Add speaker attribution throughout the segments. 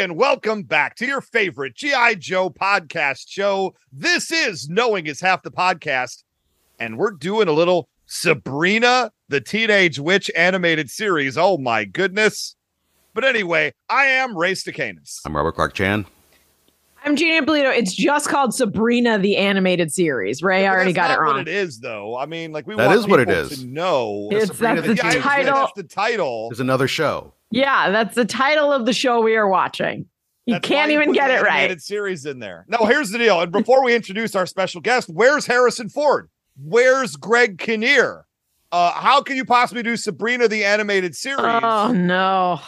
Speaker 1: everybody, and welcome back to your favorite G.I. Joe podcast show. This is Knowing is Half the Podcast, and we're doing a little Sabrina, the Teenage Witch animated series. Oh my goodness. But anyway, I am Ray Stacanus.
Speaker 2: I'm Robert Clark Chan.
Speaker 3: I'm Gina Polito. It's just called Sabrina the animated series. Ray
Speaker 1: But
Speaker 3: already
Speaker 1: that's
Speaker 3: got it wrong.
Speaker 1: What it is, though. I mean, like we
Speaker 2: That
Speaker 1: want
Speaker 2: is what it
Speaker 1: No,
Speaker 2: is.
Speaker 1: to.
Speaker 3: It's
Speaker 2: Sabrina
Speaker 3: that's
Speaker 2: the
Speaker 3: the
Speaker 1: Yeah, I-
Speaker 3: title.
Speaker 1: That's the title.
Speaker 2: There's another show.
Speaker 3: Yeah, that's the title of the show we are watching. You
Speaker 1: That's
Speaker 3: can't even get it right.
Speaker 1: animated Series in there. No, here's the deal. And before we introduce our special guest, where's Harrison Ford? Where's Greg Kinnear? Uh, how can you possibly do Sabrina the animated series
Speaker 3: Oh no.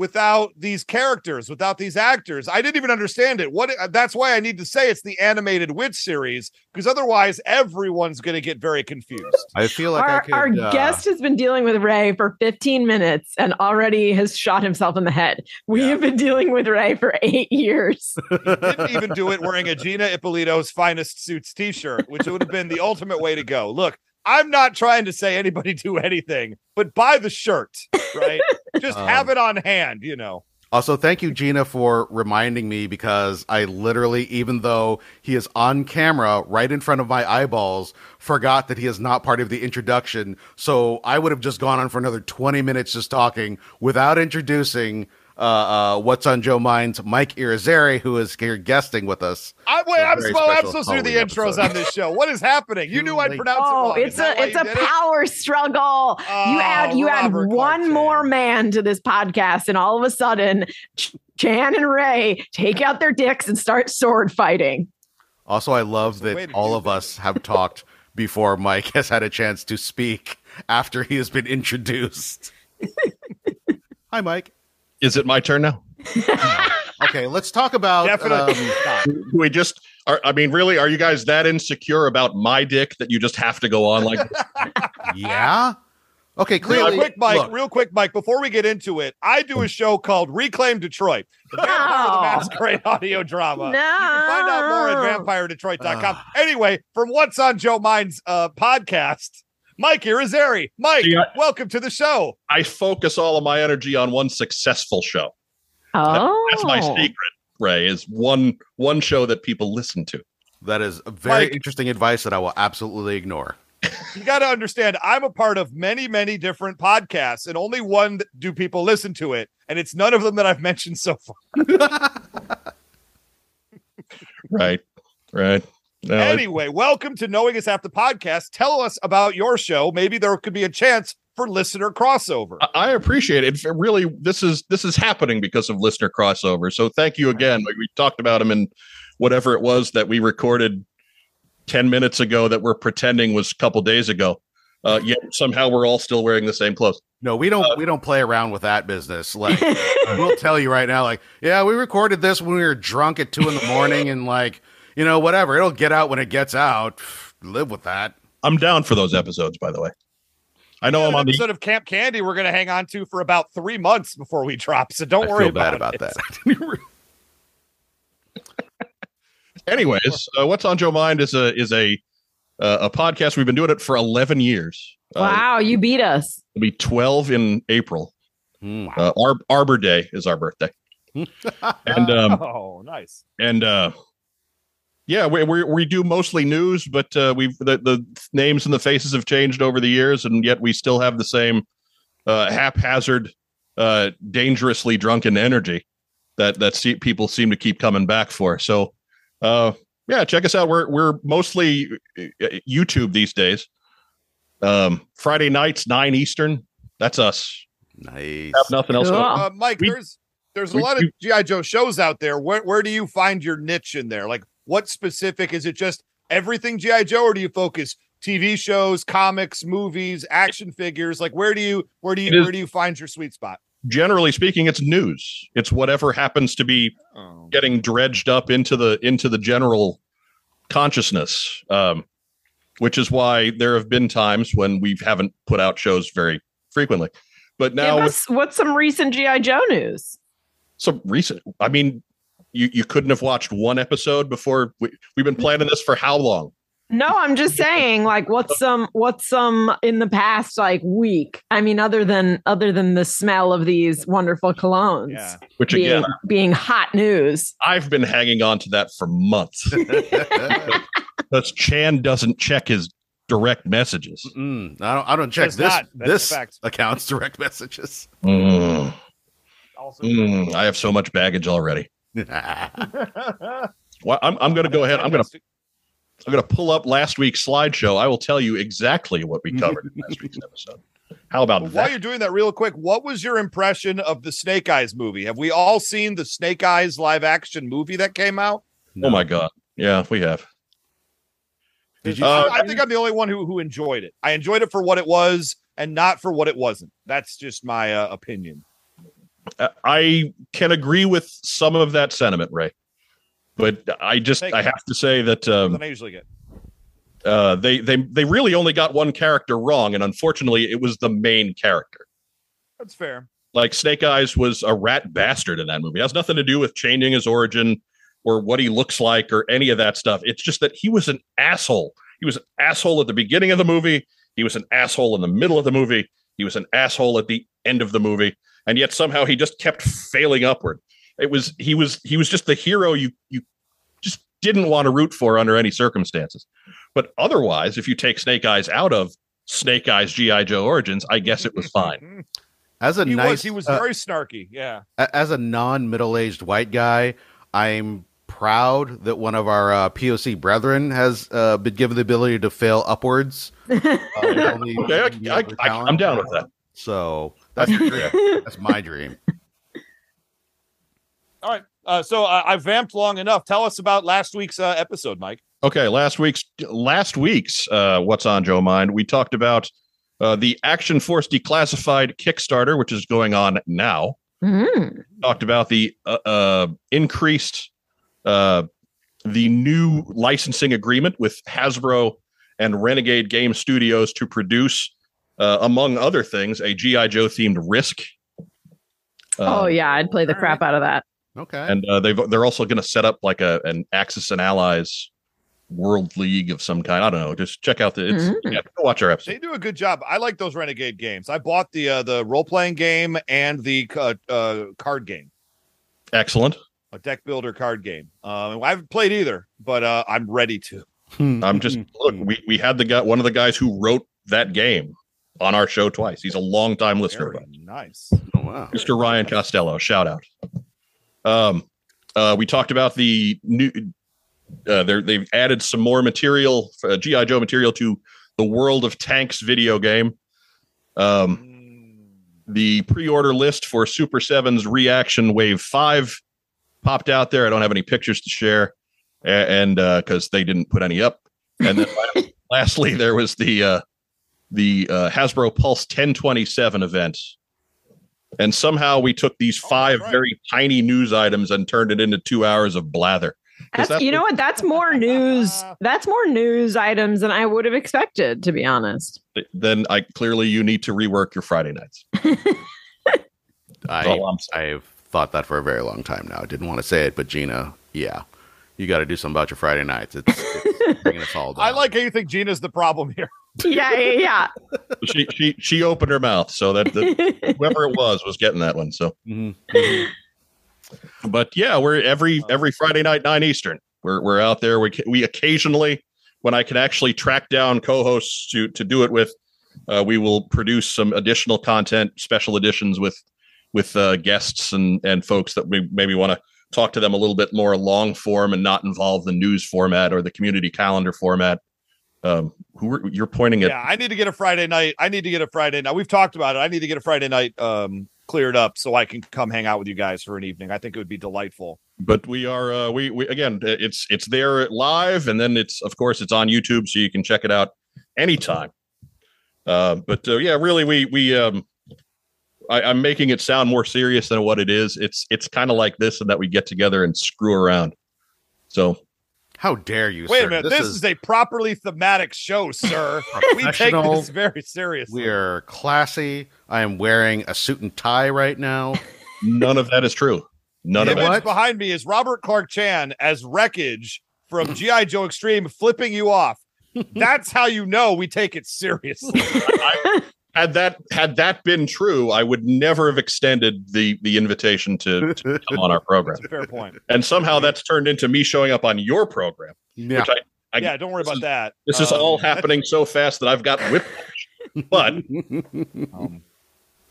Speaker 1: Without these characters, without these actors? I didn't even understand it. What? That's why I need to say it's the animated witch series because otherwise everyone's going to get very confused.
Speaker 2: I feel like I
Speaker 3: our
Speaker 2: could.
Speaker 3: our
Speaker 2: uh,
Speaker 3: guest has been dealing with Ray for 15 minutes and already has shot himself in the head. We
Speaker 1: Yeah.
Speaker 3: have been dealing with Ray for eight years.
Speaker 1: didn't even do it wearing a Gina Ippolito's finest suits t-shirt, which would have been the ultimate way to go. Look, I'm not trying to say anybody do anything, but buy the shirt, right? Just
Speaker 2: Um,
Speaker 1: have it on hand, you know.
Speaker 2: Also, thank you, Gina, for reminding me because I literally, even though he is on camera right in front of my eyeballs, forgot that he is not part of the introduction. So I would have just gone on for another 20 minutes just talking without introducing uh, uh, what's on Joe Mind's Mike Irizarry, who is here guesting with us.
Speaker 1: I wait,
Speaker 2: a
Speaker 1: I'm,
Speaker 2: very
Speaker 1: supposed, I'm
Speaker 2: special
Speaker 1: supposed to do the
Speaker 2: Halloween
Speaker 1: intros
Speaker 2: episode.
Speaker 1: on this show. What is happening? You knew I'd
Speaker 2: late.
Speaker 1: pronounce it
Speaker 3: Oh,
Speaker 1: wrong.
Speaker 3: It's a it's a
Speaker 1: did it?
Speaker 3: power struggle. you add
Speaker 1: Oh,
Speaker 3: you add
Speaker 1: Robert Clark
Speaker 3: one
Speaker 1: Chan.
Speaker 3: more man to this podcast, and all of a sudden, Ch- Chan and Ray take out their dicks and start sword fighting.
Speaker 2: Also, I love that all
Speaker 1: do
Speaker 2: of us have talked before Mike has had a chance to speak after he has been introduced. Hi, Mike.
Speaker 4: Is it my turn now?
Speaker 2: Okay, let's talk about.
Speaker 1: Definitely.
Speaker 2: um,
Speaker 4: we just are I mean, really, are you guys that insecure about my dick that you just have to go on like this?
Speaker 2: yeah. Okay,
Speaker 1: Real quick, Mike.
Speaker 2: look,
Speaker 1: Real quick, Mike. Before we get into it, I do a show called Reclaim Detroit, the Vampire the Masquerade audio drama.
Speaker 3: No.
Speaker 1: You can find out more at vampiredetroit.com. anyway, from What's on Joe Mind's uh, podcast, Mike Irizarry. Mike,
Speaker 4: See, I-
Speaker 1: welcome to the show.
Speaker 4: I focus all of my energy on one successful show.
Speaker 3: Oh,
Speaker 4: That's my oh. secret, Ray, is one one show that people listen to.
Speaker 2: that is very
Speaker 1: Mike.
Speaker 2: interesting advice that I will absolutely ignore.
Speaker 1: You got to understand, I'm a part of many, many different podcasts, and only one do people listen to it, and it's none of them that I've mentioned so far.
Speaker 4: Right. Right. No, it-
Speaker 1: anyway, welcome to Knowing Is After Podcast. Tell us about your show. Maybe there could be a chance for listener crossover.
Speaker 4: I- I appreciate it. It Really, this is this is happening because of listener crossover. So thank you again. Like we talked about them in whatever it was that we recorded ten minutes ago that we're pretending was a couple days ago. Uh, yet somehow we're all still wearing the same clothes.
Speaker 2: No, we don't. we don't play around with that business. Like we'll tell you right now. Like, yeah, we recorded this when we were drunk at two in the morning, and like, you know, whatever. It'll get out when it gets out. Live with that.
Speaker 4: I'm down for those episodes, by the way. I know
Speaker 1: Yeah,
Speaker 4: I'm
Speaker 1: an
Speaker 4: on the
Speaker 1: episode of Camp Candy we're going to hang on to for about three months before we drop. So don't
Speaker 2: I
Speaker 1: worry
Speaker 2: feel bad
Speaker 1: about,
Speaker 2: about
Speaker 1: it.
Speaker 2: that.
Speaker 4: Anyways, uh, what's on Joe Mind is a is a uh, a podcast. We've been doing it for 11 years. Uh,
Speaker 3: wow, you beat us.
Speaker 4: it'll be 12 in April.
Speaker 2: Hmm.
Speaker 4: Uh, Ar- Arbor Day is our birthday, and um,
Speaker 1: oh, nice.
Speaker 4: and uh, yeah, we we we do mostly news, but uh, we've the, the names and the faces have changed over the years, and yet we still have the same uh, haphazard, uh, dangerously drunken energy that that see, people seem to keep coming back for. So, uh, yeah, check us out. We're we're mostly uh, YouTube these days. Um, Friday nights nine Eastern. That's us.
Speaker 2: Nice.
Speaker 4: Have nothing else.
Speaker 3: Cool.
Speaker 1: Uh, Mike,
Speaker 4: we-
Speaker 1: there's there's a
Speaker 4: we-
Speaker 1: lot of GI Joe shows out there. Where where do you find your niche in there? Like, what specific is it? Just everything GI Joe, or do you focus TV shows, comics, movies, action figures? Like, where do you where do you
Speaker 4: is-
Speaker 1: where do you find your sweet spot?
Speaker 4: Generally speaking, it's news. It's whatever happens to be
Speaker 1: Oh.
Speaker 4: getting dredged up into the into the general consciousness um, which is why there have been times when we haven't put out shows very frequently but now
Speaker 3: Give
Speaker 4: with
Speaker 3: what's some recent GI Joe news?
Speaker 4: some recent i mean you, you couldn't have watched one episode before we, we've been planning this for how long
Speaker 3: No, I'm just saying, like, what's some what's some in the past like week? I mean, other than other than the smell of these wonderful colognes
Speaker 1: Yeah.
Speaker 4: Which
Speaker 3: being
Speaker 4: again,
Speaker 3: being hot news.
Speaker 4: I've been hanging on to that for months because Chan doesn't check his direct messages.
Speaker 2: I don't. I don't check this.
Speaker 1: not. That's a
Speaker 2: This
Speaker 1: fact.
Speaker 2: account's direct messages.
Speaker 4: Mm,
Speaker 1: Also,
Speaker 4: mm, I have so much baggage already. Well, I'm, I'm going to go ahead. I'm going to I'm going to pull up last week's slideshow. I will tell you exactly what we covered in last week's episode. How about
Speaker 1: Well, while you're doing that, real quick, what was your impression of the Snake Eyes movie? Have we all seen the Snake Eyes live action movie that came out?
Speaker 4: Oh my god! Yeah, we have.
Speaker 2: Did you?
Speaker 4: Uh,
Speaker 1: I think I'm the only one who who enjoyed it. I enjoyed it for what it was and not for what it wasn't. That's just my uh, opinion.
Speaker 4: I can agree with some of that sentiment, Ray. But I just
Speaker 1: Thank
Speaker 4: I
Speaker 1: you.
Speaker 4: have to say that um,
Speaker 1: I usually get.
Speaker 4: uh, they they they really only got one character wrong, and unfortunately, it was the main character.
Speaker 1: That's fair.
Speaker 4: Like Snake Eyes was a rat bastard in that movie. It has nothing to do with changing his origin or what he looks like or any of that stuff. It's just that he was an asshole. He was an asshole at the beginning of the movie. He was an asshole in the middle of the movie. He was an asshole at the end of the movie. And yet somehow he just kept failing upward. It was he was he was just the hero you you just didn't want to root for under any circumstances. But otherwise, if you take Snake Eyes out of Snake Eyes GI Joe Origins, I guess it was fine.
Speaker 2: As a
Speaker 1: He
Speaker 2: nice,
Speaker 1: was he was
Speaker 2: uh,
Speaker 1: very snarky. Yeah.
Speaker 2: as a non-middle-aged white guy, I'm proud that one of our uh, POC brethren has uh, been given the ability to fail upwards. Uh,
Speaker 4: Okay, I, I, I. I'm down with that.
Speaker 2: So that's that's my dream.
Speaker 1: All right. Uh, so uh, I vamped long enough. Tell us about last week's uh, episode, Mike.
Speaker 4: Okay, last week's last week's uh, what's on Joe Mind? We talked about uh, the Action Force Declassified Kickstarter, which is going on now.
Speaker 3: Mm.
Speaker 4: Talked about the uh, uh, increased, uh, the new licensing agreement with Hasbro and Renegade Game Studios to produce, uh, among other things, a GI Joe themed Risk. Uh,
Speaker 3: oh yeah, I'd play the crap out of that.
Speaker 2: Okay.
Speaker 4: and uh, they've they're also going to set up like a an Axis and Allies World League of some kind. I don't know. Just check out the. It's
Speaker 3: Mhm.
Speaker 4: yeah, go watch our episode.
Speaker 1: They do a good job. I like those Renegade games. I bought the uh, the role playing game and the uh, uh, card game,
Speaker 4: Excellent.
Speaker 1: a deck builder card game. Um, I haven't played either, but uh, I'm ready to.
Speaker 4: I'm just look. We we had the guy, one of the guys who wrote that game on our show twice. He's a longtime listener,
Speaker 1: nice.
Speaker 2: Oh, wow.
Speaker 4: Mr. Ryan Costello. Shout out. Um, uh, we talked about the new. Uh, they're, they've added some more material, uh, GI Joe material to the World of Tanks video game. Um, the pre-order list for Super 7's Reaction Wave 5 popped out there. I don't have any pictures to share a- and uh cuz they didn't put any up. And then la- lastly there was the uh the uh, Hasbro Pulse 1027 event. And somehow we took these
Speaker 1: Oh,
Speaker 4: five
Speaker 1: that's right.
Speaker 4: very tiny news items and turned it into 2 hours of blather.
Speaker 3: That's,
Speaker 4: that's
Speaker 3: you know
Speaker 4: what-
Speaker 3: what? That's more news. That's more news items than I would have expected, to be honest.
Speaker 4: Then I clearly you need to rework your Friday nights.
Speaker 2: I,
Speaker 4: all I'm saying.
Speaker 2: I've thought that for a very long time now. I didn't want to say it, but Gina, yeah, you got to do something about your Friday nights. It's, it's bringing us all down.
Speaker 1: I like how you think Gina's the problem here.
Speaker 3: yeah, yeah, yeah.
Speaker 4: she she she opened her mouth so that, that
Speaker 3: yeah.
Speaker 4: whoever it was was getting that one. So
Speaker 2: Mhm.
Speaker 4: but yeah, we're every every Friday night nine Eastern. We're we're out there. We we occasionally, when I can actually track down co-hosts to to do it with, uh, we will produce some additional content, special editions with with uh, guests and and folks that we maybe want to talk to them a little bit more long form and not involve the news format or the community calendar format. Um, who are, you're pointing at?
Speaker 1: Yeah, I need to get a Friday night. I need to get a Friday night. We've talked about it. I need to get a Friday night um, cleared up so I can come hang out with you guys for an evening. I think it would be delightful.
Speaker 4: but we are uh, we we again it's it's there live and then it's of course it's on youtube so you can check it out anytime uh, but uh, yeah really we we um I, i'm making it sound more serious than what it is it's it's kind of like this and that we get together and screw around so
Speaker 2: How dare you?
Speaker 1: Wait
Speaker 2: sir.
Speaker 1: a minute. This, is, a properly thematic show, sir. we take this very seriously.
Speaker 2: We are classy. I am wearing a suit and tie right now.
Speaker 4: none of that is true none
Speaker 1: the
Speaker 4: of
Speaker 1: image
Speaker 4: it
Speaker 1: behind me is Robert Clark Chan as Wreckage from GI Joe Extreme, flipping you off. That's how you know we take it seriously.
Speaker 4: had that had that been true, I would never have extended the the invitation to, to come on our program.
Speaker 1: That's a fair point.
Speaker 4: And somehow that's turned into me showing up on your program.
Speaker 2: yeah.
Speaker 4: Which I, I
Speaker 1: yeah, don't worry about that.
Speaker 4: this is
Speaker 1: Um,
Speaker 4: all happening so fast that I've got whiplash. But
Speaker 1: um,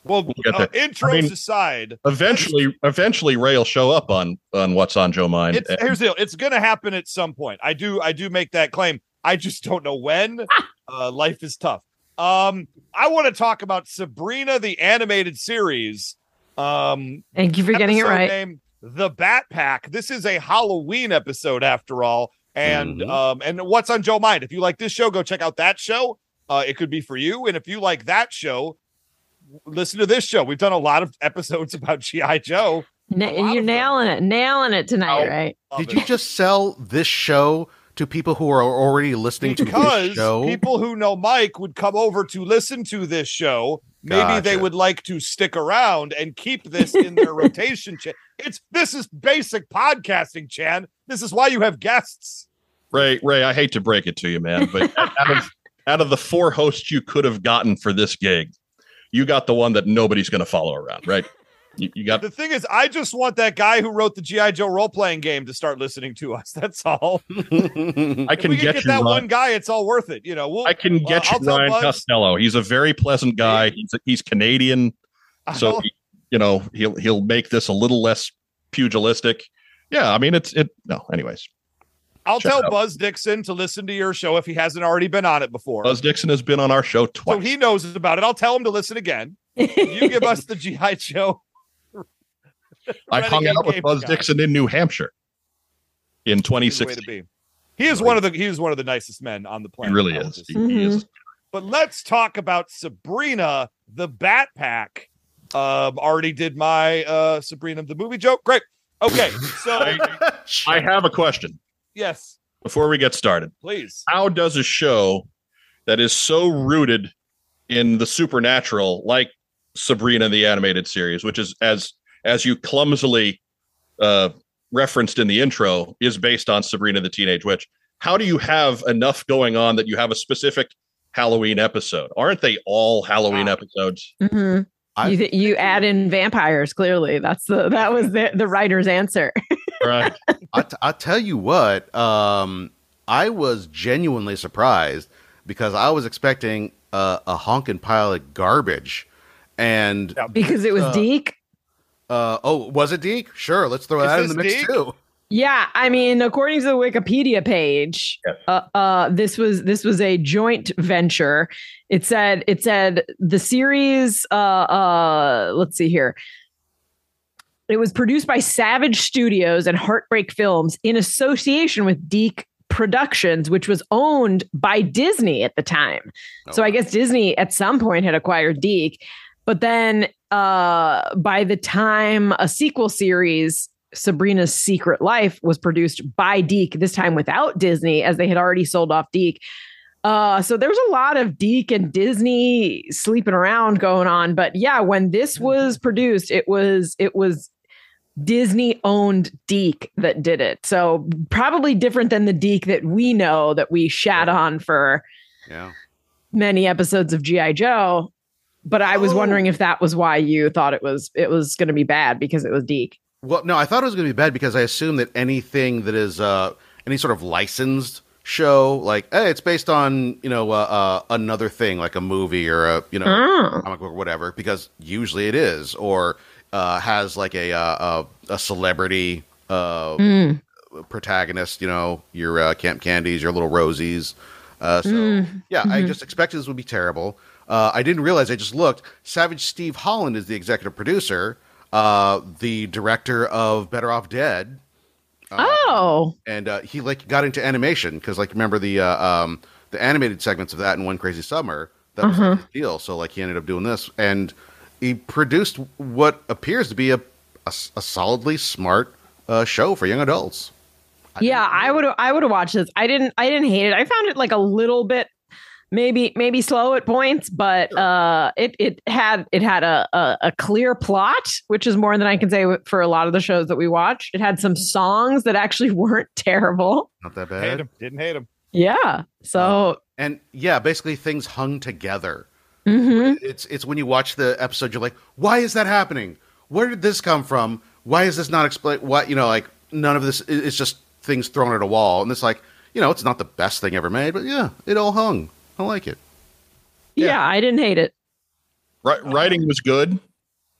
Speaker 1: well,
Speaker 4: We'll
Speaker 1: uh, intros
Speaker 4: I mean-
Speaker 1: aside,
Speaker 4: eventually, eventually, Ray will show up on on what's on Joe Mind.
Speaker 1: it's, here's the deal. It's going to happen at some point. I do. I do make that claim. I just don't know when. uh, life is tough. Um, I want to talk about Sabrina the animated series. Um,
Speaker 3: Thank you for getting it right.
Speaker 1: Name, the Bat Pack. This is a Halloween episode after all. And
Speaker 2: Mhm.
Speaker 1: um, and what's on Joe Mind? If you like this show, go check out that show. Uh, it could be for you. And if you like that show, listen to this show. We've done a lot of episodes about GI Joe.
Speaker 3: Na- you're
Speaker 1: of them.
Speaker 3: nailing it, nailing it tonight,
Speaker 4: Oh.
Speaker 3: right?
Speaker 2: Did
Speaker 1: it.
Speaker 2: you just sell this show to people who are already listening to
Speaker 1: because
Speaker 2: this show?
Speaker 1: people who know Mike would come over to listen to this show. Maybe they would like to stick around and keep this in their rotation. Chan. It's this is basic podcasting, Chan. This is why you have guests.
Speaker 4: Ray, Ray, I hate to break it to you, man, but out of out of the four hosts you could have gotten for this gig, you got the one that nobody's going to follow around, right? You, you got
Speaker 1: The thing is, I just want that guy who wrote the GI Joe role playing game to start listening to us. That's all.
Speaker 4: I
Speaker 1: if
Speaker 4: can
Speaker 1: we can
Speaker 4: get,
Speaker 1: get
Speaker 4: you
Speaker 1: that
Speaker 4: Ryan,
Speaker 1: one guy, it's all worth it. You know, we'll,
Speaker 4: I can get
Speaker 1: uh, I'll
Speaker 4: you Ryan
Speaker 1: Buzz-
Speaker 4: Costello. He's a very pleasant guy. He's he's Canadian, so he- you know he'll he'll make this a little less pugilistic. Yeah, I mean it's it. No, anyways,
Speaker 1: I'll
Speaker 4: check
Speaker 1: tell
Speaker 4: out.
Speaker 1: Buzz Dixon to listen to your show if he hasn't already been on it before.
Speaker 4: Buzz Dixon has been on our show twice.
Speaker 1: so
Speaker 4: twice.
Speaker 1: he knows about it. I'll tell him to listen again. You give us the GI Joe.
Speaker 4: I hung out with Buzz
Speaker 1: guy.
Speaker 4: Dixon in New Hampshire in
Speaker 1: He's the way to
Speaker 4: 2016.
Speaker 1: He is one of the he is one of the nicest men on the
Speaker 4: He
Speaker 1: planet.
Speaker 4: really
Speaker 1: I will
Speaker 4: is.
Speaker 1: just
Speaker 4: He,
Speaker 1: say.
Speaker 4: he is.
Speaker 1: But let's talk about Sabrina the Bat Pack. Um, already did my uh Sabrina the movie joke. Great. Okay, so
Speaker 4: I, I have a question
Speaker 1: yes,
Speaker 4: before we get started.
Speaker 1: please.
Speaker 4: How does a show that is so rooted in the supernatural, like Sabrina the animated series, which is as as you clumsily uh, referenced in the intro, is based on Sabrina the Teenage Witch? How do you have enough going on that you have a specific Halloween episode? Aren't they all Halloween
Speaker 1: Wow.
Speaker 4: episodes?
Speaker 3: Mhm. You, th- you add in vampires. Clearly, that's the that was the the writer's answer.
Speaker 4: Right.
Speaker 2: I t- I'll tell you what, um, I was genuinely surprised because I was expecting uh, a honking pile of garbage. And
Speaker 3: because it was
Speaker 2: Uh,
Speaker 3: DIC.
Speaker 2: Uh, oh, was it DIC? Sure, let's throw
Speaker 1: Is
Speaker 2: that in the mix
Speaker 1: DIC?
Speaker 2: too.
Speaker 3: Yeah, I mean, according to the Wikipedia page,
Speaker 4: Yes.
Speaker 3: uh, uh, this was this was a joint venture. It said it said the series. Uh, uh, let's see here. It was produced by Savage Studios and Hartbreak Films in association with DIC Productions, which was owned by Disney at the time. So I guess Disney at some point had acquired DIC, but then uh, by the time a sequel series, Sabrina's Secret Life, was produced by DIC, this time without Disney, as they had already sold off DIC. Uh, so there was a lot of DIC and Disney sleeping around going on, but yeah, when this was produced, it was it was Disney owned DIC that did it. So probably different than the DIC that we know that we shat on for
Speaker 2: Yeah.
Speaker 3: many episodes of GI Joe. But I was
Speaker 1: Oh.
Speaker 3: wondering if that was why you thought it was it was going to be bad because it was DIC.
Speaker 2: Well, no, I thought it was going to be bad because I assume that anything that is uh, any sort of licensed show, like hey, it's based on you know uh, uh, another thing, like a movie or a you know
Speaker 3: Oh.
Speaker 2: comic book or whatever, because usually it is, or uh, has like a uh, a, a celebrity uh,
Speaker 3: Mm.
Speaker 2: protagonist. You know, your uh, Camp Candies, your little Rosies. Uh, so
Speaker 3: Mm.
Speaker 2: yeah, I
Speaker 3: Mhm.
Speaker 2: just expected this would be terrible. Uh, I didn't realize. I just looked. Savage Steve Holland is the executive producer, uh, the director of Better Off Dead. Uh,
Speaker 3: Oh,
Speaker 2: and uh, he like got into animation because like remember the uh, um, the animated segments of that in One Crazy Summer. That was
Speaker 3: Uh-huh.
Speaker 2: like, deal. So like he ended up doing this, and he produced what appears to be a a solidly smart uh, show for young adults. I
Speaker 3: yeah. I would I would have watched this. I didn't I didn't hate it. I found it like a little bit maybe maybe slow at points, but uh, it it had it had a, a a clear plot, which is more than I can say for a lot of the shows that we watched. It had some songs that actually weren't terrible.
Speaker 2: not that bad.
Speaker 1: him. Didn't hate them.
Speaker 3: Yeah. So
Speaker 2: And yeah, basically things hung together.
Speaker 3: mhm.
Speaker 2: It's it's when you watch the episode, you're like, why is that happening? Where did this come from? Why is this not explained? What you know, like none of this. it- It's just things thrown at a wall, and it's like you know, it's not the best thing ever made, but yeah, it all hung. I like it.
Speaker 3: yeah. I didn't hate it.
Speaker 4: Ri- writing was good.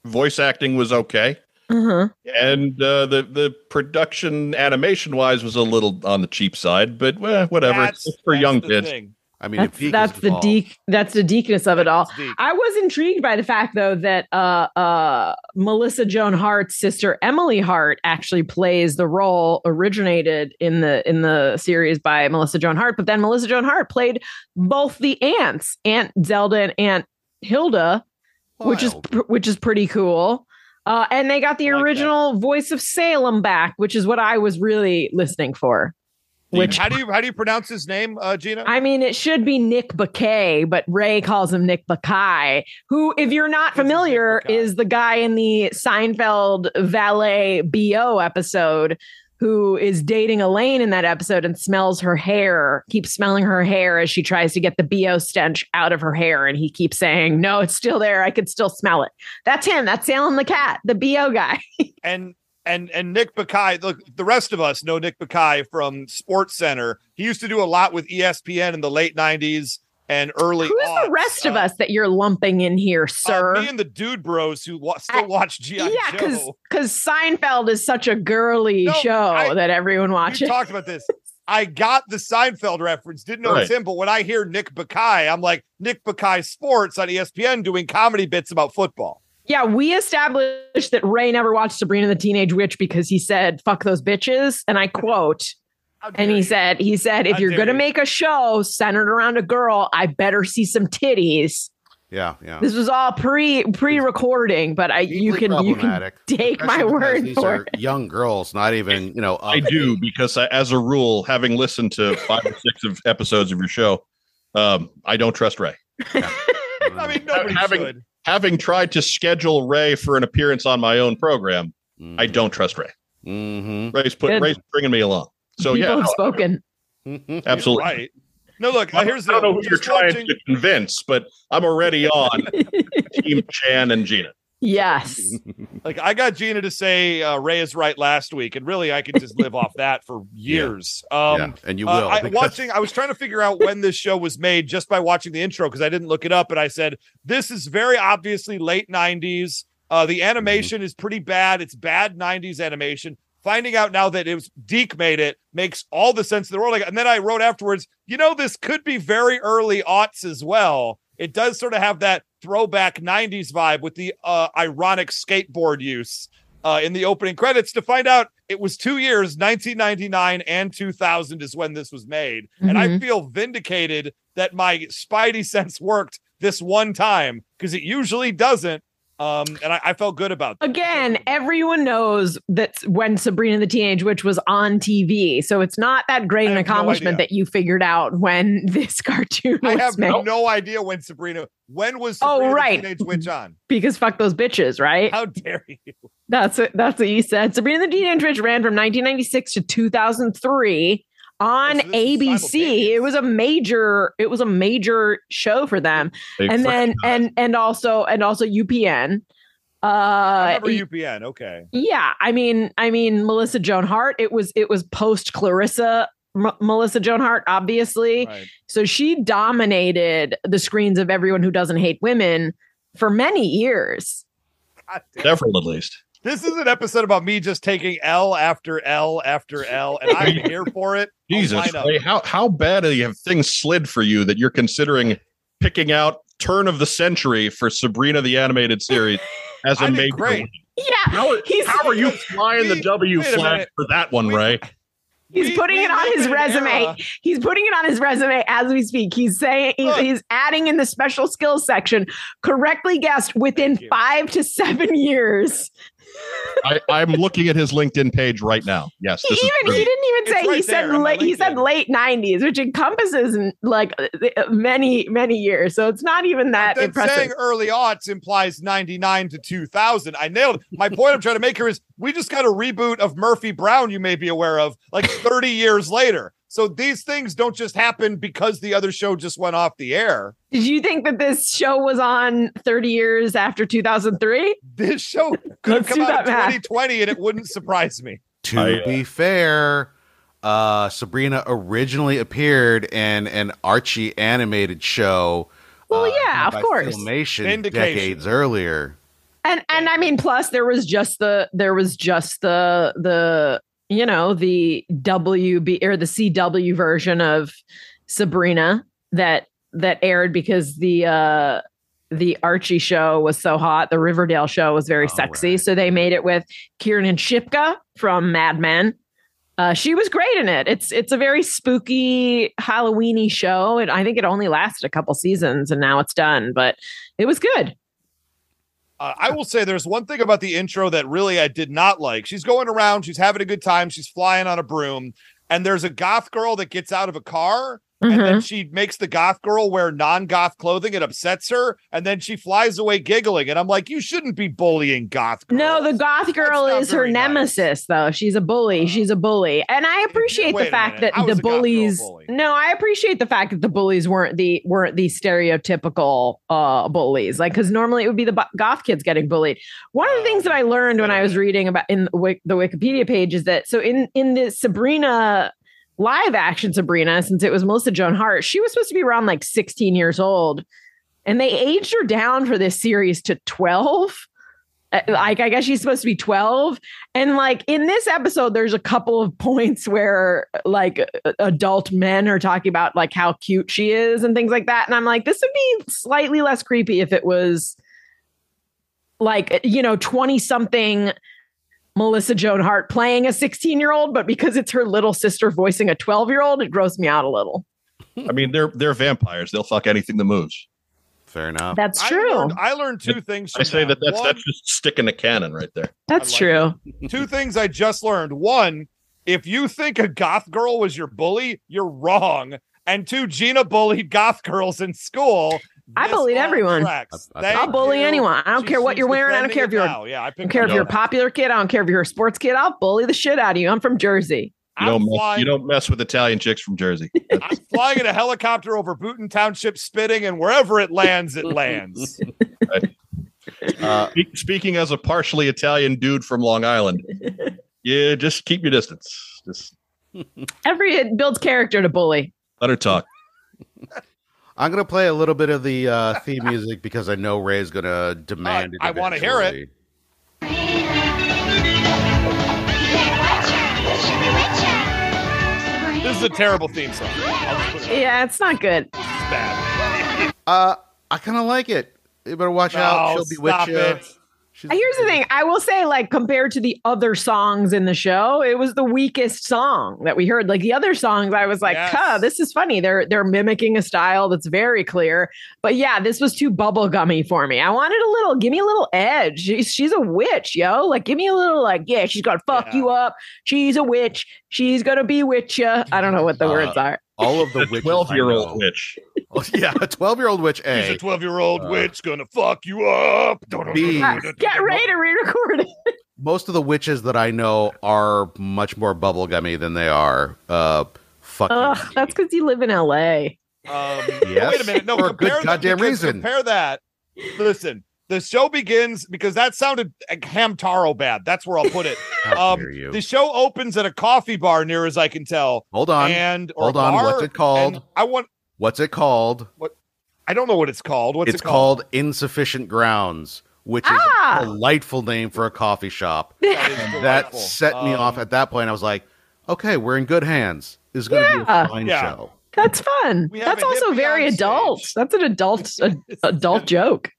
Speaker 4: Voice acting was okay.
Speaker 3: Uh-huh.
Speaker 4: And uh, the the production animation wise was a little on the cheap side, but well, whatever.
Speaker 1: That's-
Speaker 4: it's for
Speaker 1: that's
Speaker 4: young
Speaker 1: the
Speaker 4: kids.
Speaker 1: thing.
Speaker 2: I mean,
Speaker 3: That's
Speaker 2: if
Speaker 3: that's the DIC that's the deekness of it all. I was intrigued by the fact though that uh uh Melissa Joan Hart's sister Emily Hart actually plays the role originated in the in the series by Melissa Joan Hart, but then Melissa Joan Hart played both the aunts, Aunt Zelda and Aunt Hilda, which is which is pretty cool. Uh, and they got the
Speaker 1: like that.
Speaker 3: original voice of Salem back, which is what I was really listening for. Which
Speaker 1: how do you how do you pronounce his name, uh, Gina?
Speaker 3: I mean, it should be Nick Bakay, but Ray calls him Nick Bakay, who, if you're not
Speaker 1: This is Nick
Speaker 3: familiar, is the guy in the Seinfeld valet BO episode who is dating Elaine in that episode and smells her hair, keeps smelling her hair as she tries to get the BO stench out of her hair. And he keeps saying, No, it's still there. I could still smell it. That's him. That's Salem the cat, the BO guy.
Speaker 1: and and and Nick Bakay. Look, the rest of us know Nick Bakay from Sports Center. He used to do a lot with ESPN in the late '90s and early.
Speaker 3: Who's the
Speaker 1: aughts.
Speaker 3: rest of
Speaker 1: Uh,
Speaker 3: us that you're lumping in here,
Speaker 1: uh,
Speaker 3: sir?
Speaker 1: me and the dude bros who wa- still
Speaker 3: I-
Speaker 1: watch GI
Speaker 3: yeah, because
Speaker 1: Joe.
Speaker 3: because Seinfeld is such a girly
Speaker 1: No,
Speaker 3: show
Speaker 1: I-
Speaker 3: that everyone
Speaker 1: We
Speaker 3: watches.
Speaker 1: talked about this. I got the Seinfeld reference, didn't know it's
Speaker 4: Right.
Speaker 1: him, but when I hear Nick Bakay, I'm like Nick Bakay Sports on ESPN doing comedy bits about football.
Speaker 3: Yeah, we established that Ray never watched Sabrina the Teenage Witch because he said "fuck those bitches," and I quote. And he
Speaker 1: you.
Speaker 3: said, "He said, if
Speaker 1: How
Speaker 3: you're gonna
Speaker 1: you.
Speaker 3: make a show centered around a girl, I better see some titties."
Speaker 2: Yeah, yeah.
Speaker 3: This was all pre pre recording, but I you can you can take my word
Speaker 2: These
Speaker 3: for
Speaker 2: are young girls, not even you know.
Speaker 4: I
Speaker 2: of
Speaker 4: do
Speaker 2: age.
Speaker 4: because I, as a rule, having listened to five or six of episodes of your show, um, I don't trust Ray.
Speaker 1: I mean, nobody
Speaker 4: having-
Speaker 1: should.
Speaker 4: Having tried to schedule Ray for an appearance on my own program, I
Speaker 2: Mhm.
Speaker 4: don't trust Ray.
Speaker 2: Mhm.
Speaker 4: Ray's put
Speaker 3: Good.
Speaker 4: Ray's bringing me along. So
Speaker 3: people
Speaker 4: yeah,
Speaker 3: have
Speaker 4: no,
Speaker 3: spoken.
Speaker 4: Absolutely.
Speaker 1: Right. No, look,
Speaker 4: I
Speaker 1: here's the
Speaker 4: don't know who you're
Speaker 1: just
Speaker 4: trying to convince, but I'm already on Team Chan and Gina.
Speaker 3: Yes.
Speaker 1: Like I got Gina to say uh, Ray is right last week, and really I could just live off that for years. Um,
Speaker 2: yeah, and you
Speaker 1: uh,
Speaker 2: will.
Speaker 1: I,
Speaker 2: because-
Speaker 1: watching, I was trying to figure out when this show was made just by watching the intro because I didn't look it up, and I said this is very obviously late '90s. Uh, the animation is pretty bad. It's bad '90s animation. Finding out now that it was DIC made it makes all the sense in the world. Like, and then I wrote afterwards, you know, this could be very early aughts as well. It does sort of have that throwback '90s vibe with the uh, ironic skateboard use uh, in the opening credits. To find out, it was two years, 1999 and 2000 is when this was made, and I
Speaker 3: Mhm.
Speaker 1: feel vindicated that my Spidey sense worked this one time because it usually doesn't. Um, and I, I felt good about that.
Speaker 3: Again, everyone knows that when Sabrina the Teenage Witch was on TV. So it's not that great an
Speaker 1: have no
Speaker 3: accomplishment that you figured out when this cartoon was.
Speaker 1: I have
Speaker 3: made.
Speaker 1: no idea when Sabrina. When was
Speaker 3: Oh,
Speaker 1: Sabrina the
Speaker 3: right.
Speaker 1: Teenage Witch on?
Speaker 3: Because fuck those bitches, right?
Speaker 1: How dare you?
Speaker 3: That's what that's what you said. Sabrina the Teenage Witch ran from 1996 to 2003 on
Speaker 1: Oh, so
Speaker 3: ABC. It was a major it was a major show for them.
Speaker 4: They
Speaker 3: and then
Speaker 4: fr-
Speaker 3: and and also and also UPN.
Speaker 1: I
Speaker 3: Uh
Speaker 1: remember UPN. Okay.
Speaker 3: yeah, I mean I mean Melissa Joan Hart. It was it was post Clarissa M- Melissa Joan Hart obviously.
Speaker 1: Right.
Speaker 3: So she dominated the screens of everyone who doesn't hate women for many years.
Speaker 1: God
Speaker 4: several at least.
Speaker 1: This is an episode about me just taking L after L after L, and I'm here for it.
Speaker 4: Jesus,
Speaker 1: line up.
Speaker 4: Ray, how how bad have things slid for you that you're considering picking out turn of the century for Sabrina the animated series as a major?
Speaker 1: great.
Speaker 4: win?
Speaker 3: Yeah,
Speaker 4: How, are-
Speaker 3: he's
Speaker 4: how are you flying the W flag for that one,
Speaker 1: We-
Speaker 4: Ray?
Speaker 3: He's
Speaker 1: We-
Speaker 3: putting
Speaker 1: we
Speaker 3: it on his resume.
Speaker 1: era-
Speaker 3: He's putting it on his resume as we speak. He's saying he's, he's adding in the special skills section. Correctly guessed within five to seven years.
Speaker 4: I, I'm looking at his LinkedIn page right now. Yes,
Speaker 3: He
Speaker 4: this is
Speaker 3: even
Speaker 4: true.
Speaker 3: he didn't even
Speaker 1: It's
Speaker 3: say he said
Speaker 1: there on my
Speaker 3: late. He said late nineties, which encompasses like many many years. So it's not even that impressive.
Speaker 1: saying early aughts implies 99 to 2000. I nailed it. My point I'm trying to make here is we just got a reboot of Murphy Brown, you may be aware of, like 30 years later. So these things don't just happen because the other show just went off the air.
Speaker 3: Did you think that this show was on 30 years after 2003?
Speaker 1: This show could have come out in
Speaker 3: that math.
Speaker 1: 2020 and it wouldn't surprise me.
Speaker 2: To
Speaker 4: I, uh,
Speaker 2: be fair, uh, Sabrina originally appeared in an Archie animated show.
Speaker 3: Well,
Speaker 2: uh,
Speaker 3: yeah, of course.
Speaker 2: Filmation
Speaker 1: Vindication.
Speaker 2: decades earlier.
Speaker 3: And and I mean, plus there was just the there was just the the you know the WB or the CW version of Sabrina that that aired because the uh the Archie show was so hot. The Riverdale show was very
Speaker 2: Oh,
Speaker 3: sexy,
Speaker 2: right.
Speaker 3: so they made it with Kiernan Shipka from Mad Men. Uh, she was great in it. It's it's a very spooky Halloweeny show, and I think it only lasted a couple seasons, and now it's done. But it was good.
Speaker 1: Uh, I will say there's one thing about the intro that really I did not like. She's going around, she's having a good time, she's flying on a broom, and there's a goth girl that gets out of a car. And
Speaker 3: Mhm.
Speaker 1: then she makes the goth girl wear non-goth clothing. It upsets her, and then she flies away giggling. And I'm like, you shouldn't be bullying goth. Girls.
Speaker 3: No, the goth girl is her
Speaker 1: nice.
Speaker 3: nemesis, though. She's a bully. She's a bully, and I appreciate the fact that the
Speaker 1: a goth girl a
Speaker 3: bullies.
Speaker 1: bully?
Speaker 3: No, I appreciate the fact that the bullies weren't the weren't the stereotypical uh, bullies. Like, because normally it would be the goth kids getting bullied. One of the things that I learned when I was reading about in the Wikipedia page is that so in in the Sabrina live action Sabrina, since it was Melissa Joan Hart, she was supposed to be around like 16 years old. And they aged her down for this series to 12. Uh, Like, I guess she's supposed to be 12. And like in this episode, there's a couple of points where like adult men are talking about like how cute she is and things like that. And I'm like, this would be slightly less creepy if it was like, you know, 20 something Melissa Joan Hart playing a 16 year old, but because it's her little sister voicing a 12 year old, it grows me out a little.
Speaker 4: I mean, they're they're vampires. They'll fuck anything that moves.
Speaker 2: Fair enough.
Speaker 3: That's
Speaker 1: I
Speaker 3: true.
Speaker 1: learned, I learned two things.
Speaker 4: I say that that's
Speaker 1: One-
Speaker 4: that's just sticking a cannon right there.
Speaker 3: That's
Speaker 1: like
Speaker 3: true.
Speaker 1: two things I just learned. One, if you think a goth girl was your bully, you're wrong. And two, Gina bullied goth girls in school.
Speaker 3: I
Speaker 1: This
Speaker 3: bullied everyone.
Speaker 1: tracks.
Speaker 2: I, I,
Speaker 3: I'll bully
Speaker 1: you.
Speaker 3: anyone. I don't
Speaker 1: She-
Speaker 3: care what you're wearing. I don't care if you're
Speaker 1: now. Yeah, I
Speaker 3: I
Speaker 1: picked
Speaker 3: don't care if you're a popular kid. I don't care if you're a sports kid. I'll bully the shit out of you. I'm from Jersey.
Speaker 4: You don't mess,
Speaker 1: flying,
Speaker 4: you don't mess with Italian chicks from Jersey.
Speaker 1: I'm flying in a helicopter over Boonton Township, spitting, and wherever it lands, it lands.
Speaker 2: Uh,
Speaker 4: Speak- Speaking as a partially Italian dude from Long Island, yeah, just keep your distance. Just
Speaker 3: Every it builds character to bully.
Speaker 4: let her talk.
Speaker 2: I'm gonna play a little bit of the uh, theme music because I know Ray's gonna demand it.
Speaker 1: I wanna hear it. This is a terrible theme song. I'll just put it.
Speaker 3: Yeah, it's not good.
Speaker 1: It's bad.
Speaker 2: Uh, I kind of like it. You better watch out. She'll be
Speaker 1: with
Speaker 2: you.
Speaker 1: it.
Speaker 2: She's-
Speaker 3: Here's the thing. I will say, like, compared to the other songs in the show, it was the weakest song that we heard. Like the other songs, I was like,
Speaker 1: Yes.
Speaker 3: huh, this is funny. They're they're mimicking a style that's very clear. But yeah, this was too bubblegummy for me. I wanted a little, give me a little edge. She's, she's a witch, yo. Like, give me a little, like, yeah, she's gonna fuck
Speaker 1: Yeah.
Speaker 3: you up. She's a witch. She's gonna be with you. I don't know what the
Speaker 2: Uh,
Speaker 3: words are.
Speaker 2: All of the witches
Speaker 4: Twelve year old
Speaker 2: know-
Speaker 4: witch.
Speaker 2: Oh, yeah, a 12 year old witch.
Speaker 1: She's
Speaker 2: A.
Speaker 1: a 12 year old
Speaker 2: Uh,
Speaker 1: witch gonna fuck you up.
Speaker 2: B.
Speaker 3: Get ready to re-record it.
Speaker 2: Most of the witches that I know are much more bubblegummy than they are. Uh, fucking.
Speaker 3: Ugh, that's because you live in LA.
Speaker 1: Um,
Speaker 2: Yes,
Speaker 1: Wait a minute. No,
Speaker 2: for a good
Speaker 1: compare that
Speaker 2: goddamn reason.
Speaker 1: Compare that. Listen, the show begins because that sounded like Hamtaro bad. That's where I'll put it. Um, the show opens at a coffee bar, near as I can tell.
Speaker 2: Hold on.
Speaker 1: and
Speaker 2: Hold on,
Speaker 1: bar,
Speaker 2: what's it called?
Speaker 1: I want.
Speaker 2: What's it called?
Speaker 1: What I don't know what it's called. What's
Speaker 2: it's
Speaker 1: it called?
Speaker 2: called Insufficient Grounds, which is
Speaker 3: Ah!
Speaker 2: a delightful name for a coffee shop.
Speaker 1: That, is
Speaker 2: That set me
Speaker 1: Um,
Speaker 2: off at that point. I was like, okay, we're in good hands. This is going to be a fine
Speaker 1: Yeah.
Speaker 2: show.
Speaker 3: That's fun. That's also very adult.
Speaker 1: stage.
Speaker 3: That's an adult a, adult joke.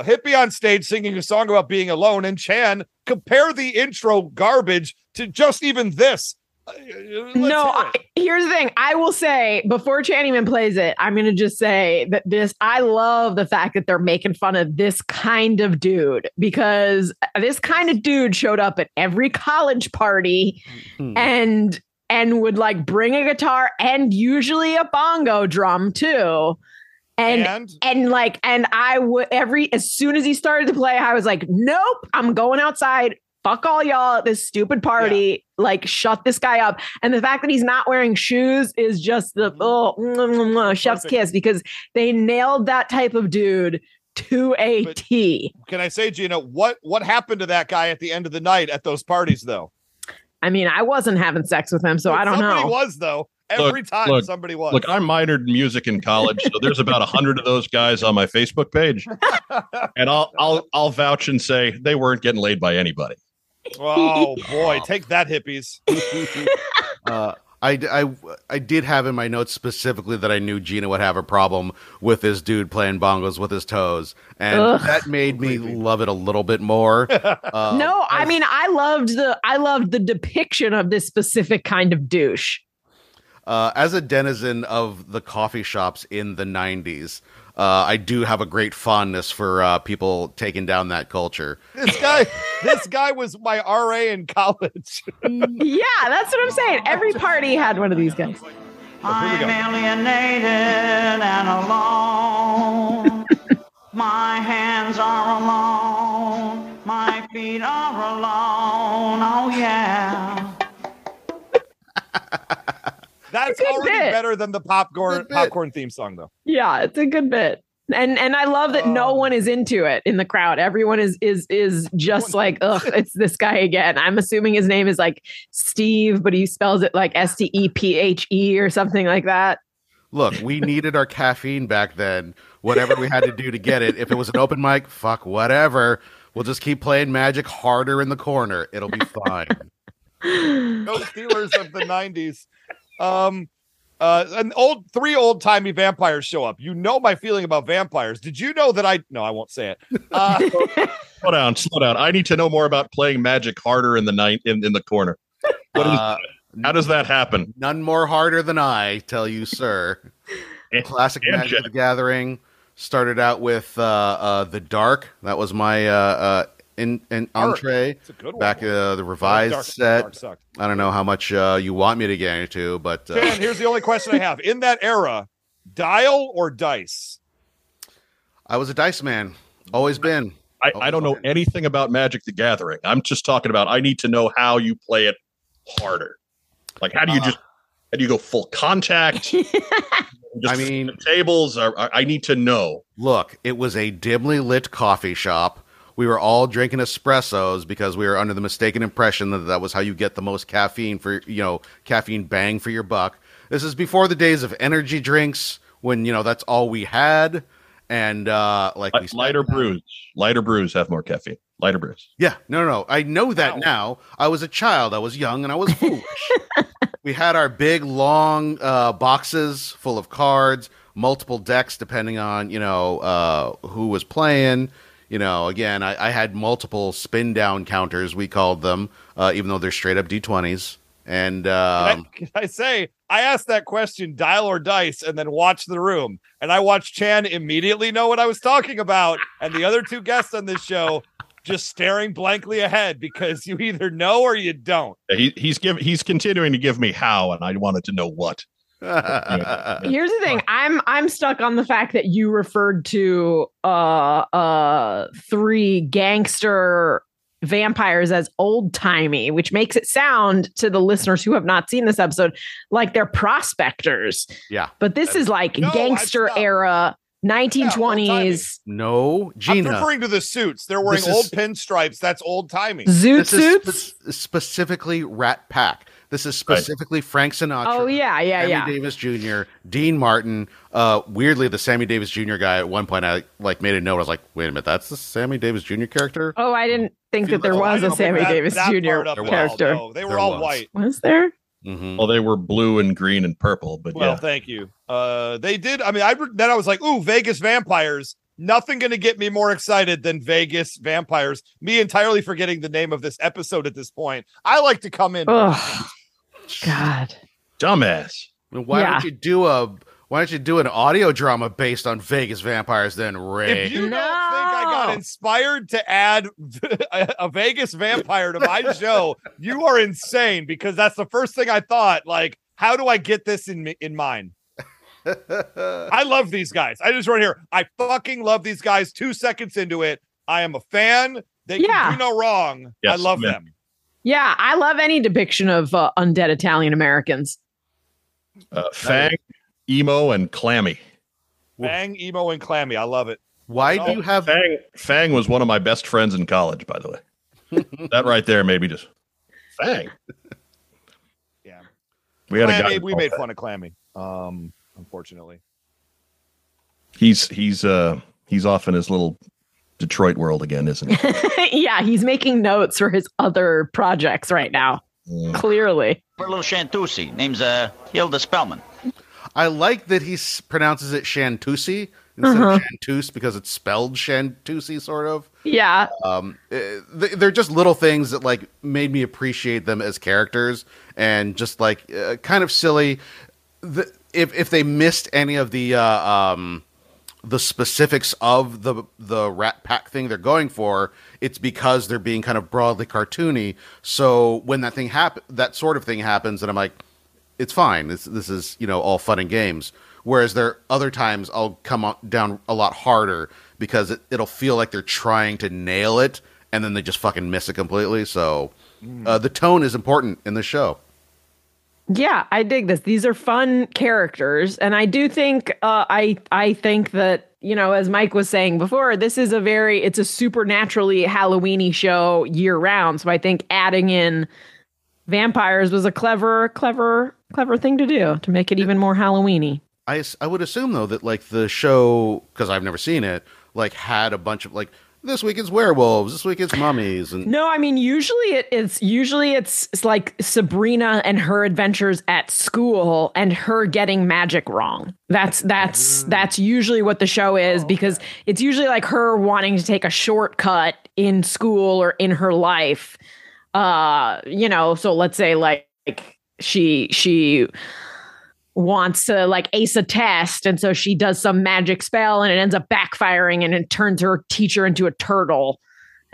Speaker 1: A hippie on stage singing a song about being alone, and Chan compare the intro garbage to just even this. Uh, let's
Speaker 3: no, I, here's the thing. I will say before Channyman plays it, I'm going to just say that this. I love the fact that they're making fun of this kind of dude because this kind of dude showed up at every college party
Speaker 2: Hmm.
Speaker 3: and and would like bring a guitar and usually a bongo drum too. And
Speaker 1: and
Speaker 3: and like and i would every as soon as he started to play i was like nope i'm going outside fuck all y'all at this stupid party. Like, shut this guy up. And the fact that he's not wearing shoes is just the mm-hmm. oh, mwah, mwah, mwah, chef's
Speaker 1: Perfect.
Speaker 3: kiss because they nailed that type of dude to a
Speaker 1: But-
Speaker 3: T.
Speaker 1: Can I say, Gina, what what happened to that guy at the end of the night at those parties, though?
Speaker 3: I mean, I wasn't having sex with him, so I don't know.
Speaker 1: was though. Every time
Speaker 4: look,
Speaker 1: somebody was.
Speaker 4: Look, I minored in music in college, so there's about a hundred of those guys on my Facebook page, and I'll I'll I'll vouch and say they weren't getting laid by anybody.
Speaker 1: oh boy, take that, hippies.
Speaker 2: Uh, I, I, I did have in my notes specifically that I knew Gina would have a problem with this dude playing bongos with his toes, and
Speaker 3: Ugh.
Speaker 2: that made me love it a little bit more. Uh,
Speaker 3: no, I mean, I loved the I loved the depiction of this specific kind of douche.
Speaker 2: Uh, as a denizen of the coffee shops in the '90s, uh, I do have a great fondness for uh, people taking down that culture.
Speaker 1: This guy, this guy was my RA in college.
Speaker 3: yeah, that's what I'm saying. Every party had one of these guys.
Speaker 1: here
Speaker 5: I'm alienated and alone. My hands are alone. My feet are alone. Oh, yeah.
Speaker 1: That's already
Speaker 3: bit.
Speaker 1: better than the popcorn popcorn theme song, though.
Speaker 3: Yeah, it's a good bit. And and I love that no
Speaker 1: Oh.
Speaker 3: one is into it in the crowd. Everyone is is is just like, ugh, it's this guy again. I'm assuming his name is like Steve, but he spells it like S T E P H E or something like that.
Speaker 2: Look, we needed our caffeine back then. Whatever we had to do to get it. If it was an open mic, fuck whatever. We'll just keep playing magic harder in the corner. It'll be fine.
Speaker 1: No Steelers of the '90s. Um, uh, an old three old timey vampires show up. You know my feeling about vampires. Did you know that I? No, I won't say it. Uh,
Speaker 4: Slow down, slow down. I need to know more about playing magic harder in the night in, in the corner. What is,
Speaker 2: Uh,
Speaker 4: how does that happen?
Speaker 2: none more harder than I tell you, sir.
Speaker 4: And-
Speaker 2: Classic
Speaker 4: and
Speaker 2: Magic
Speaker 4: Jack.
Speaker 2: the Gathering started out with uh, uh, the Dark. That was my uh, uh, in, in entree
Speaker 1: it's a good one.
Speaker 2: back uh, the revised
Speaker 1: Dark-
Speaker 2: set.
Speaker 1: Dark.
Speaker 2: I don't know how much uh, you want me to get into, but uh,
Speaker 1: Dan, here's the only question I have. In that era, dial or dice?
Speaker 2: I was a dice man. Always been.
Speaker 4: I,
Speaker 2: Oh,
Speaker 4: I don't know
Speaker 2: fine.
Speaker 4: anything about Magic the Gathering. I'm just talking about I need to know how you play it harder. Like how do you
Speaker 2: Uh,
Speaker 4: just how do you go full contact? Just
Speaker 2: I mean-
Speaker 4: tables. Are, I I need to know.
Speaker 2: Look, it was a dimly lit coffee shop. We were all drinking espressos because we were under the mistaken impression that that was how you get the most caffeine for, you know, caffeine bang for your buck. This is before the days of energy drinks when, you know, that's all we had. And, uh, like, we
Speaker 4: Li-
Speaker 2: spent-
Speaker 4: lighter brews. Lighter brews have more caffeine. Lighter brews.
Speaker 2: Yeah, no, no, no. I know that
Speaker 1: Wow.
Speaker 2: now. I was a child. I was young and I was foolish. we had our big, long uh, boxes full of cards, multiple decks depending on you know uh, who was playing. You know, again, I, I had multiple spin down counters. We called them, uh, even though they're straight up d twenties. And
Speaker 1: Can,
Speaker 2: um,
Speaker 1: I, can I say I asked that question, dial or dice, and then watch the room, and I watched Chan immediately know what I was talking about, and the other two guests on this show just staring blankly ahead because you either know or you don't.
Speaker 4: He, he's give, he's continuing to give me how, and I wanted to know what.
Speaker 3: Here's the thing. I'm I'm stuck on the fact that you referred to uh uh three gangster vampires as old timey, which makes it sound to the listeners who have not seen this episode like they're prospectors.
Speaker 2: Yeah.
Speaker 3: But this is like
Speaker 1: No,
Speaker 3: gangster
Speaker 1: I'm-
Speaker 3: era,
Speaker 1: Yeah,
Speaker 3: 1920s
Speaker 2: no,
Speaker 1: I'm
Speaker 2: Gina.
Speaker 1: referring to the suits. They're wearing
Speaker 2: is-
Speaker 1: old pinstripes. That's old timey.
Speaker 3: zoot
Speaker 2: This is
Speaker 3: suits.
Speaker 2: spe- specifically Rat Pack. This is specifically Frank Sinatra.
Speaker 3: Oh yeah, yeah, yeah.
Speaker 2: Sammy
Speaker 3: yeah.
Speaker 2: Davis Jr., Dean Martin. Uh, weirdly, the Sammy Davis Jr. guy at one point, I like made a note. I was like, "Wait a minute, that's the Sammy Davis Jr. character."
Speaker 3: Oh, I didn't think that there
Speaker 1: Oh,
Speaker 3: was a Sammy
Speaker 1: that-
Speaker 3: Davis
Speaker 1: that
Speaker 3: Jr.
Speaker 1: part up at all,
Speaker 3: character.
Speaker 1: no. They were
Speaker 2: There
Speaker 1: all
Speaker 2: was.
Speaker 1: white.
Speaker 3: Was there?
Speaker 2: hmm
Speaker 4: Well, they were blue and green and purple, but
Speaker 1: Well,
Speaker 4: yeah.
Speaker 1: thank you. Uh, they did. I mean, I then I was like, "Ooh, Vegas vampires." Nothing going to get me more excited than Vegas vampires. Me entirely forgetting the name of this episode at this point. I like to come in.
Speaker 3: Ugh. God.
Speaker 4: Dumbass.
Speaker 2: Why
Speaker 3: Yeah.
Speaker 2: don't you do a Why don't you do an audio drama based on Vegas vampires? Then Ray.
Speaker 1: If you don't think I got inspired to add a, a Vegas vampire to my show, you are insane because that's the first thing I thought. Like, how do I get this in me- in mind? I love these guys. I just run here. I fucking love these guys. Two seconds into it, I am a fan. They can
Speaker 3: Yeah.
Speaker 1: do no wrong.
Speaker 4: Yes,
Speaker 1: I love
Speaker 4: yeah.
Speaker 1: them.
Speaker 3: Yeah, I love any depiction of uh, undead Italian Americans.
Speaker 4: Uh, Fang, emo, and Clammy.
Speaker 1: Fang, emo, and clammy. I love it.
Speaker 2: Why
Speaker 1: Oh,
Speaker 2: do you have
Speaker 4: Fang, Fang was one of my best friends in college, by the way. that right there, maybe just Fang.
Speaker 1: Yeah.
Speaker 4: We had a guy.
Speaker 1: we made
Speaker 4: Fang.
Speaker 1: fun of clammy. Um, unfortunately.
Speaker 4: He's he's uh he's off in his little Detroit world again, isn't it?
Speaker 3: yeah, he's making notes for his other projects right now.
Speaker 4: Mm.
Speaker 3: Clearly.
Speaker 6: For a little Shantusi. Name's uh, Hilda Spellman.
Speaker 2: I like that he pronounces it Shantusi instead
Speaker 3: Uh-huh.
Speaker 2: of Chantus because it's spelled Shantusi, sort of.
Speaker 3: Yeah.
Speaker 2: Um, eh, they're just little things that like made me appreciate them as characters and just like uh, kind of silly. The, if if they missed any of the uh, um, the specifics of the the Rat Pack thing they're going for, it's because they're being kind of broadly cartoony. So when that thing happen, that sort of thing happens, and I'm like, it's fine. This this is you know all fun and games. Whereas there are other times I'll come down a lot harder because it, it'll feel like they're trying to nail it and then they just fucking miss it completely. So uh, the tone is important in the show.
Speaker 3: Yeah, I dig this. These are fun characters, and I do think uh, I I think that you know, as Mike was saying before, this is a very it's a supernaturally Halloweeny show year round. So I think adding in vampires was a clever, clever, clever thing to do to make it even more Halloweeny.
Speaker 2: I I would assume though that like the show because I've never seen it like had a bunch of like this week it's werewolves this week it's mummies and
Speaker 3: No, I mean usually it, it's usually it's, it's like Sabrina and her adventures at school and her getting magic wrong. That's that's that's usually what the show is because it's usually like her wanting to take a shortcut in school or in her life. Uh, you know, so let's say like, like she she wants to like ace a test and so she does some magic spell and it ends up backfiring and it turns her teacher into a turtle.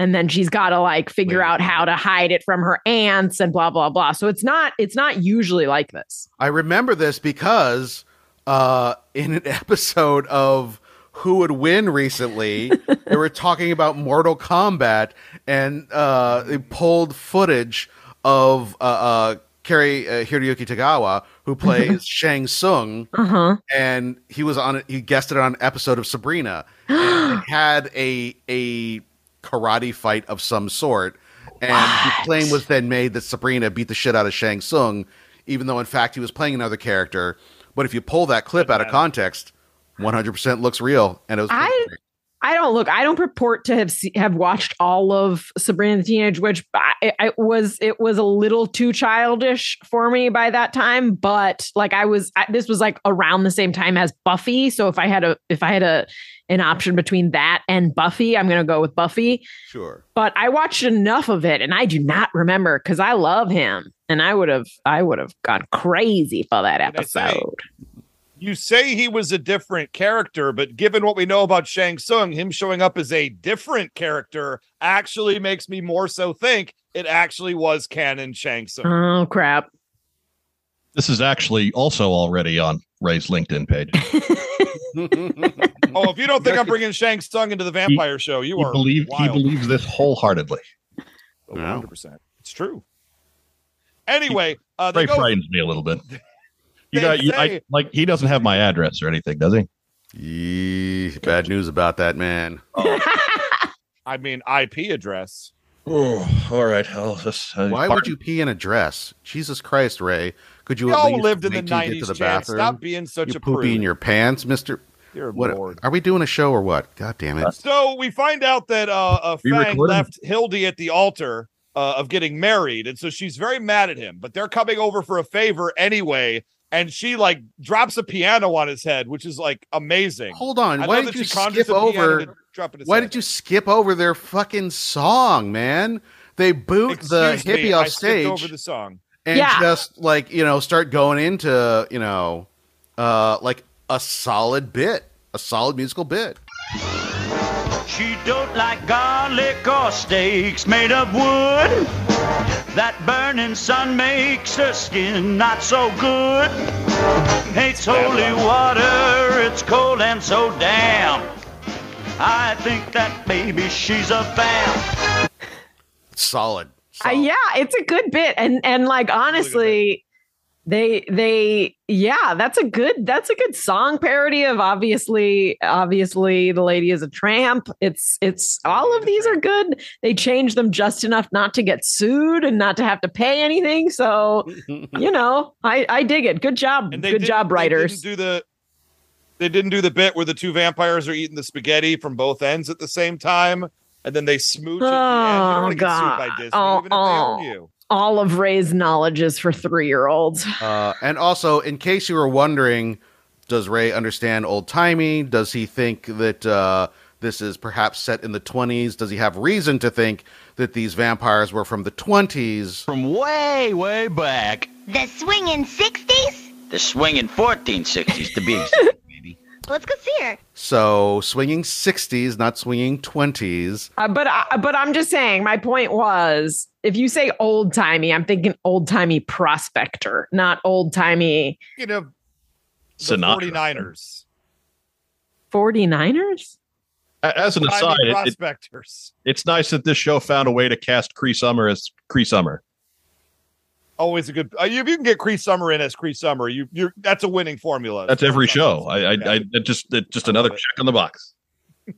Speaker 3: And then she's got to like figure
Speaker 2: Wait.
Speaker 3: out how to hide it from her aunts and blah blah blah. So it's not it's not usually like this.
Speaker 2: I remember this because uh, in an episode of Who Would Win recently, they were talking about Mortal Kombat, and uh, they pulled footage of uh, uh, Cary uh, Hiroyuki Tagawa, who plays Shang Tsung,
Speaker 3: uh-huh
Speaker 2: and he was on. He guested on an episode of Sabrina, and had a a karate fight of some sort, and the claim was then made that Sabrina beat the shit out of Shang Tsung, even though in fact he was playing another character. But if you pull that clip out of context, one hundred percent looks real, and it was.
Speaker 3: I- I don't look. I don't purport to have se- have watched all of Sabrina the Teenage Witch. I, I was it was a little too childish for me by that time. But like I was, I, this was like around the same time as Buffy. So if I had a if I had a an option between that and Buffy, I'm gonna go with Buffy.
Speaker 2: sure.
Speaker 3: But I watched enough of it, and I do not remember because I love him, and I would have I would have gone crazy for that
Speaker 1: Did
Speaker 3: episode.
Speaker 1: You say he was a different character, but given what we know about Shang Tsung, him showing up as a different character actually makes me more so think it actually was canon Shang Tsung.
Speaker 3: Oh crap!
Speaker 4: This is actually also already on Ray's LinkedIn page.
Speaker 1: oh, if you don't think I'm bringing Shang Tsung into the vampire show, you
Speaker 4: he
Speaker 1: are
Speaker 4: believe he believes this wholeheartedly.
Speaker 1: Oh, 100%. It's true. Anyway, uh,
Speaker 4: Ray
Speaker 1: they go,
Speaker 4: frightens me a little bit. You got you, I, like he doesn't have my address or anything, does he?
Speaker 2: Yee, bad news about that man.
Speaker 1: I mean, IP address.
Speaker 4: Oh, all right. I'll just, uh,
Speaker 2: Why would you pee in a dress? Jesus Christ, Ray! Could you
Speaker 1: We
Speaker 2: at
Speaker 1: all
Speaker 2: least
Speaker 1: lived in the
Speaker 2: wait till you get to the bathroom?
Speaker 1: Stop being such
Speaker 2: you
Speaker 1: a
Speaker 2: poopy in your pants, Mister.
Speaker 1: Dear
Speaker 2: What
Speaker 1: Lord.
Speaker 2: are we doing a show or what? God damn it!
Speaker 1: So we find out that uh, uh Fang left Hildy at the altar uh, of getting married, and so she's very mad at him. But they're coming over for a favor anyway, and she like drops a piano on his head, which is like amazing.
Speaker 2: Hold on.
Speaker 1: I
Speaker 2: Why did
Speaker 1: that
Speaker 2: you skip over?
Speaker 1: to drop it his
Speaker 2: Why
Speaker 1: head.
Speaker 2: did you skip over their fucking song, man? They boot the
Speaker 1: Excuse me,
Speaker 2: hippie
Speaker 1: I
Speaker 2: off
Speaker 1: skipped
Speaker 2: stage
Speaker 1: over the song.
Speaker 2: and
Speaker 3: Yeah.
Speaker 2: just like you know start going into you know uh like a solid bit, a solid musical bit.
Speaker 6: She don't like garlic or steaks made of wood. That burning sun makes her skin not so good. Hates holy water, it's cold and so damp. I think that maybe she's a vamp.
Speaker 2: solid.
Speaker 3: Uh,
Speaker 2: solid.
Speaker 3: yeah, it's a good bit, and and like honestly, they they yeah, that's a good that's a good song parody of obviously obviously the lady is a tramp. It's it's all of these are good. They change them just enough not to get sued and not to have to pay anything. So you know, I I dig it. Good job, good job,
Speaker 1: they
Speaker 3: writers.
Speaker 1: didn't do the they didn't do the bit where the two vampires are eating the spaghetti from both ends at the same time, and then they smooch at the end. You don't
Speaker 3: Oh,
Speaker 1: want to get sued by
Speaker 3: God.
Speaker 1: Disney,
Speaker 3: Oh,
Speaker 1: even if they
Speaker 3: oh.
Speaker 1: own uh-uh. you.
Speaker 3: All of Ray's knowledge is for three year olds.
Speaker 2: Uh, and also, in case you were wondering, does Ray understand old timey? Does he think that uh, this is perhaps set in the 20s? Does he have reason to think that these vampires were from the 20s?
Speaker 6: From way, way back.
Speaker 7: The swinging 60s?
Speaker 6: The swinging 1460s to be exact.
Speaker 7: Let's go see her.
Speaker 2: So, swinging 60s, not swinging 20s.
Speaker 3: Uh, but I, but I'm just saying. My point was, if you say old timey, I'm thinking old timey prospector, not old timey
Speaker 1: You know, the
Speaker 4: Sinatra.
Speaker 1: 49ers.
Speaker 3: 49ers.
Speaker 4: As an
Speaker 1: Timey
Speaker 4: aside, it, it,
Speaker 1: prospectors.
Speaker 4: it's nice that this show found a way to cast Cree Summer as Cree Summer.
Speaker 1: Always a good. Uh, you, if you can get Cree Summer in as Cree Summer, you you're that's a winning formula.
Speaker 4: That's every show. I, I,
Speaker 1: Yeah.
Speaker 4: I it just, it, just
Speaker 1: I
Speaker 4: another
Speaker 1: it.
Speaker 4: check on the box.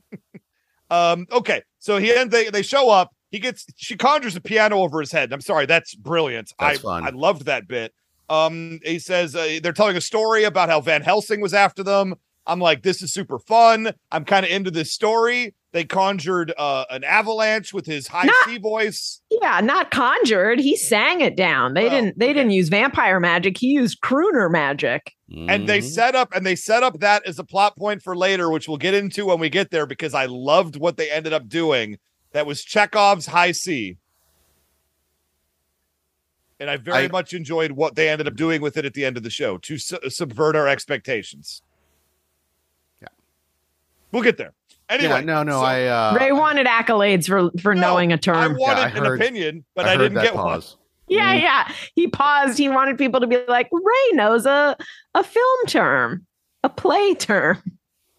Speaker 1: Um, okay, so he and they they show up. He gets she conjures a piano over his head. I'm sorry, that's brilliant.
Speaker 2: That's
Speaker 1: I
Speaker 2: fun.
Speaker 1: I loved that bit. Um, he says uh, they're telling a story about how Van Helsing was after them. I'm like, this is super fun. I'm kind of into this story. They conjured uh, an avalanche with his high
Speaker 3: Not-
Speaker 1: C voice.
Speaker 3: Yeah, not conjured. He sang it down. They
Speaker 1: Well,
Speaker 3: didn't. They
Speaker 1: okay.
Speaker 3: didn't use vampire magic. He used crooner magic.
Speaker 1: and they
Speaker 2: Mhm.
Speaker 1: set up and they set up that as a plot point for later which we'll get into when we get there because i loved what they ended up doing that was chekhov's high c and i very
Speaker 2: I-
Speaker 1: much enjoyed what they ended up doing with it at the end of the show to su- subvert our expectations
Speaker 2: Yeah.
Speaker 1: we'll get there anyway
Speaker 2: yeah, no, no,
Speaker 1: so
Speaker 2: I. Uh,
Speaker 3: Ray wanted accolades for for
Speaker 1: No,
Speaker 3: knowing a term.
Speaker 1: I wanted
Speaker 2: I
Speaker 1: an
Speaker 2: heard-
Speaker 1: opinion but
Speaker 2: I
Speaker 1: i, didn't
Speaker 2: that
Speaker 1: get one
Speaker 2: pause.
Speaker 3: yeah, yeah. He paused. He wanted people to be like, Ray knows a a film term, a play term.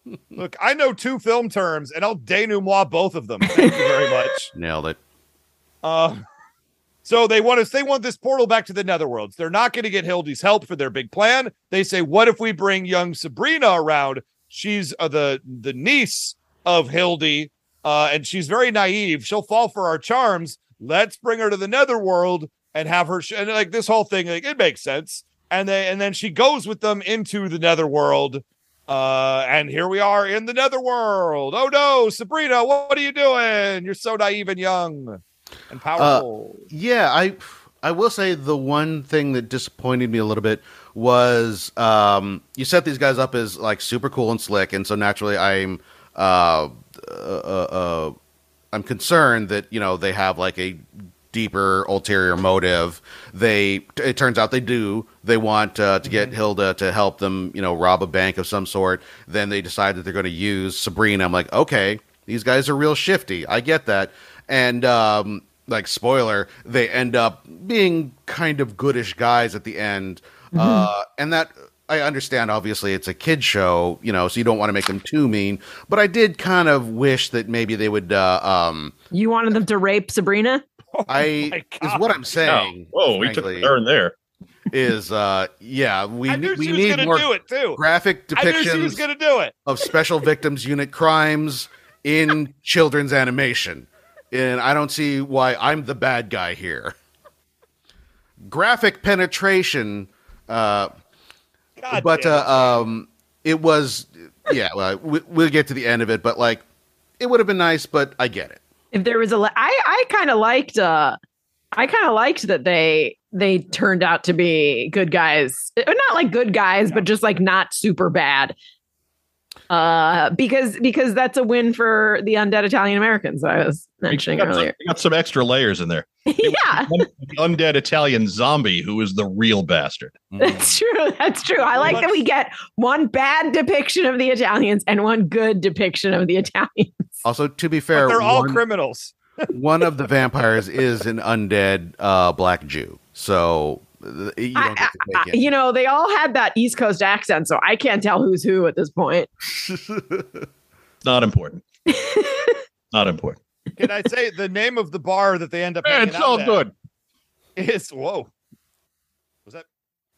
Speaker 1: look i know two film terms and i'll denouement both of them thank you very much
Speaker 2: Nailed it.
Speaker 1: Uh, so they want us. They want this portal back to the Netherworlds. They're not going to get Hildy's help for their big plan. They say, "What if we bring young Sabrina around? She's uh, the the niece of Hildy, uh, and she's very naive. She'll fall for our charms. Let's bring her to the Netherworld and have her. Sh- and like this whole thing, like it makes sense. And they and then she goes with them into the Netherworld. Uh, and here we are in the Netherworld. Oh no, Sabrina, what are you doing? You're so naive and young and powerful.
Speaker 2: Yeah, I I will say the one thing that disappointed me a little bit was um, you set these guys up as like super cool and slick, and so naturally I'm uh, uh, uh, uh, I'm concerned that you know they have like a deeper ulterior motive. They it turns out they do. They want uh, to get Hilda to help them, you know, rob a bank of some sort. Then they decide that they're going to use Sabrina. I'm like, okay, these guys are real shifty. I get that. And um, like spoiler, they end up being kind of goodish guys at the end. Uh, and that I understand. Obviously, it's a kid show, you know, so you don't want to make them too mean. But I did kind of wish that maybe they would. Uh, um,
Speaker 3: You wanted them to rape Sabrina?
Speaker 2: I is what I'm
Speaker 4: Oh,
Speaker 2: saying.
Speaker 4: whoa, we took
Speaker 2: frankly,
Speaker 4: a turn there.
Speaker 2: Is uh, yeah, we
Speaker 1: I knew
Speaker 2: we
Speaker 1: she
Speaker 2: need
Speaker 1: going to
Speaker 2: more
Speaker 1: do it too.
Speaker 2: graphic
Speaker 1: I knew she was
Speaker 2: depictions
Speaker 1: going to do it.
Speaker 2: of special victims unit crimes in children's animation. And I don't see why I'm the bad guy here. Graphic penetration, uh,
Speaker 1: God
Speaker 2: but uh, um, it was, yeah. Well, we, we'll get to the end of it, but like, it would have been nice, but I get it.
Speaker 3: If there was a le- I I kind of liked uh I kind of liked that they they turned out to be good guys. Uh, Not like good guys, but just like not super bad. Uh because because that's a win for the undead Italian Americans I was mentioning
Speaker 4: got, some,
Speaker 3: earlier.
Speaker 4: got some extra layers in there.
Speaker 3: yeah.
Speaker 4: One undead Italian zombie who is the real bastard.
Speaker 3: That's true. That's true. I like that we get one bad depiction of the Italians and one good depiction of the Italians.
Speaker 2: Also, to be
Speaker 1: But
Speaker 2: fair,
Speaker 1: they're all
Speaker 2: one,
Speaker 1: criminals.
Speaker 2: one of the vampires is an undead uh, black Jew, so you don't get to
Speaker 3: I-
Speaker 2: take
Speaker 3: you know, they all had that East Coast accent, so I can't tell who's who at this point.
Speaker 4: Not important. Not important.
Speaker 1: Can I say the name of the bar that they end up?
Speaker 4: It's all
Speaker 1: at
Speaker 4: good.
Speaker 1: Is whoa. Was that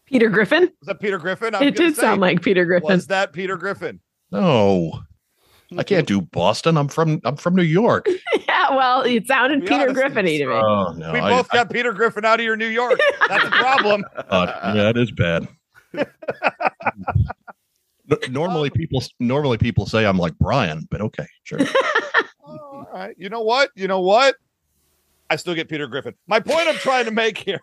Speaker 3: Peter Griffin.
Speaker 1: was that Peter Griffin? I'm
Speaker 3: It did
Speaker 1: say,
Speaker 3: sound like Peter Griffin.
Speaker 1: Was that Peter Griffin?
Speaker 4: No, I can't do Boston. I'm from I'm from New York.
Speaker 3: yeah, well, it sounded
Speaker 1: Be
Speaker 3: Peter Griffin to me.
Speaker 4: Oh no,
Speaker 1: we both
Speaker 4: I
Speaker 1: got Peter Griffin out of your New York. That's a problem.
Speaker 4: thought, yeah, that is bad. Normally um, people normally people say I'm like Brian, but okay, sure.
Speaker 1: All right. You know what? You know what? I still get Peter Griffin. My point I'm trying to make here.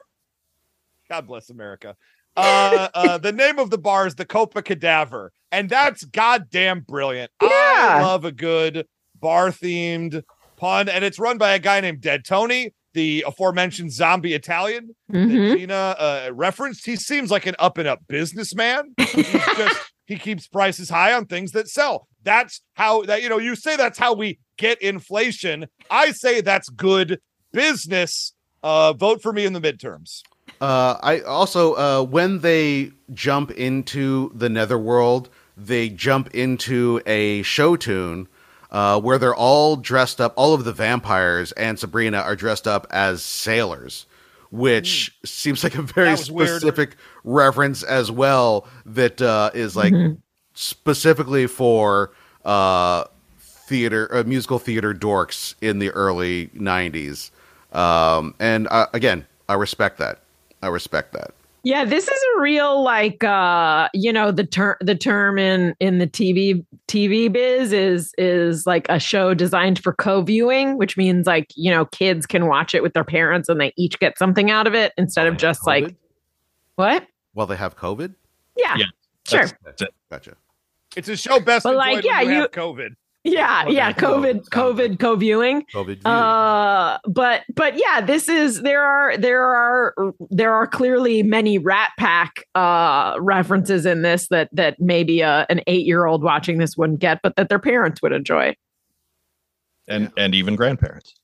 Speaker 1: God bless America. Uh, uh, the name of the bar is the Copa Cadaver, and that's goddamn brilliant. I love a good bar themed pun, and it's run by a guy named Dead Tony, the aforementioned zombie Italian
Speaker 3: Mhm.
Speaker 1: that Gina uh, referenced. He seems like an up and up businessman. Just he keeps prices high on things that sell. That's how that you know you say that's how we get inflation. I say that's good business. Uh, vote for me in the midterms.
Speaker 2: Uh, I also uh, when they jump into the netherworld, they jump into a show tune uh, where they're all dressed up. All of the vampires and Sabrina are dressed up as sailors, which seems like a very
Speaker 1: That was weird.
Speaker 2: specific reference as well. That uh, is like specifically for uh, theater, uh, musical theater dorks in the early '90s. Um, and uh, again, I respect that. I respect that.
Speaker 3: Yeah, this is a real like uh you know the term the term in in the TV TV biz is is like a show designed for co-viewing, which means like, you know, kids can watch it with their parents and they each get something out of it instead of just like what?
Speaker 2: Well, they have COVID.
Speaker 3: Yeah.
Speaker 4: Yeah,
Speaker 3: Sure.
Speaker 4: That's, that's it.
Speaker 2: Gotcha.
Speaker 1: It's a show best
Speaker 3: But, like, yeah,
Speaker 1: when you,
Speaker 3: you-
Speaker 1: have COVID.
Speaker 3: Yeah,
Speaker 2: Okay,
Speaker 3: yeah. COVID
Speaker 2: Sounds
Speaker 3: COVID co-viewing.
Speaker 2: COVID.
Speaker 3: Uh but but yeah, this is there are there are there are clearly many Rat Pack uh references in this that that maybe a, an 8-year-old watching this wouldn't get but that their parents would enjoy.
Speaker 4: And and even grandparents.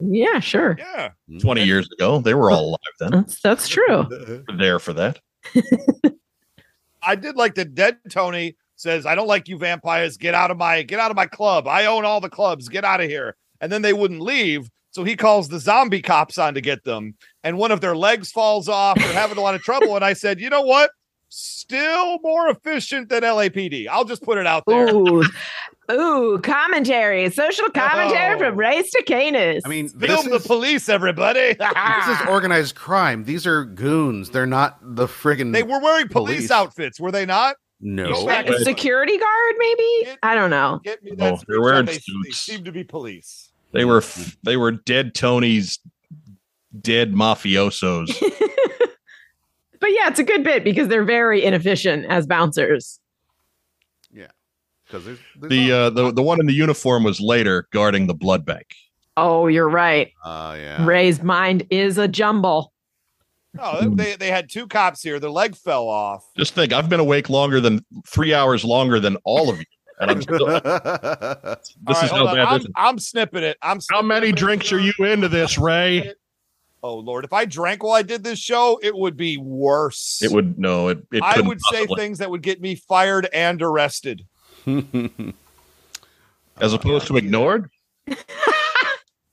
Speaker 3: Yeah, sure.
Speaker 1: Yeah.
Speaker 4: Twenty years ago, they were all alive then.
Speaker 3: That's that's true.
Speaker 4: There for that.
Speaker 1: I did like that Dead Tony says, I don't like you vampires. Get out of my get out of my club. I own all the clubs. Get out of here. And then they wouldn't leave. So he calls the zombie cops on to get them. And one of their legs falls off. They're having a lot of trouble. And I said, you know what? Still more efficient than LAPD. I'll just put it out there.
Speaker 3: Ooh. Ooh, commentary, social commentary
Speaker 1: Oh.
Speaker 3: from Race to Canis.
Speaker 2: I mean, this
Speaker 1: Film the
Speaker 2: is,
Speaker 1: police, everybody.
Speaker 2: this is organized crime. These are goons. They're not the friggin'
Speaker 1: they were wearing police,
Speaker 2: Police.
Speaker 1: outfits, were they not?
Speaker 2: No.
Speaker 3: Like a security guard, maybe? I don't know.
Speaker 1: Get me
Speaker 4: Oh, they're wearing
Speaker 1: they, they seem to be police.
Speaker 4: They were they were dead Tony's dead mafiosos.
Speaker 3: But yeah, it's a good bit because they're very inefficient as bouncers.
Speaker 2: Yeah, because there's, there's
Speaker 4: the uh, the the one in the uniform was later guarding the blood bank.
Speaker 3: Oh, you're right.
Speaker 2: uh, yeah.
Speaker 3: Ray's mind is a jumble.
Speaker 1: No, they, they had two cops here. Their leg fell off.
Speaker 4: Just think, I've been awake longer than three hours longer than all of you, and I'm still. This
Speaker 1: All right,
Speaker 4: is how bad
Speaker 1: I'm,
Speaker 4: this is.
Speaker 1: I'm snipping it. I'm
Speaker 4: How many
Speaker 1: it.
Speaker 4: drinks are you into this, Ray?
Speaker 1: Oh Lord, if I drank while I did this show, it would be worse.
Speaker 4: It would no. It it
Speaker 1: I
Speaker 4: couldn't
Speaker 1: would say things that would get me fired and arrested.
Speaker 4: as opposed to ignored.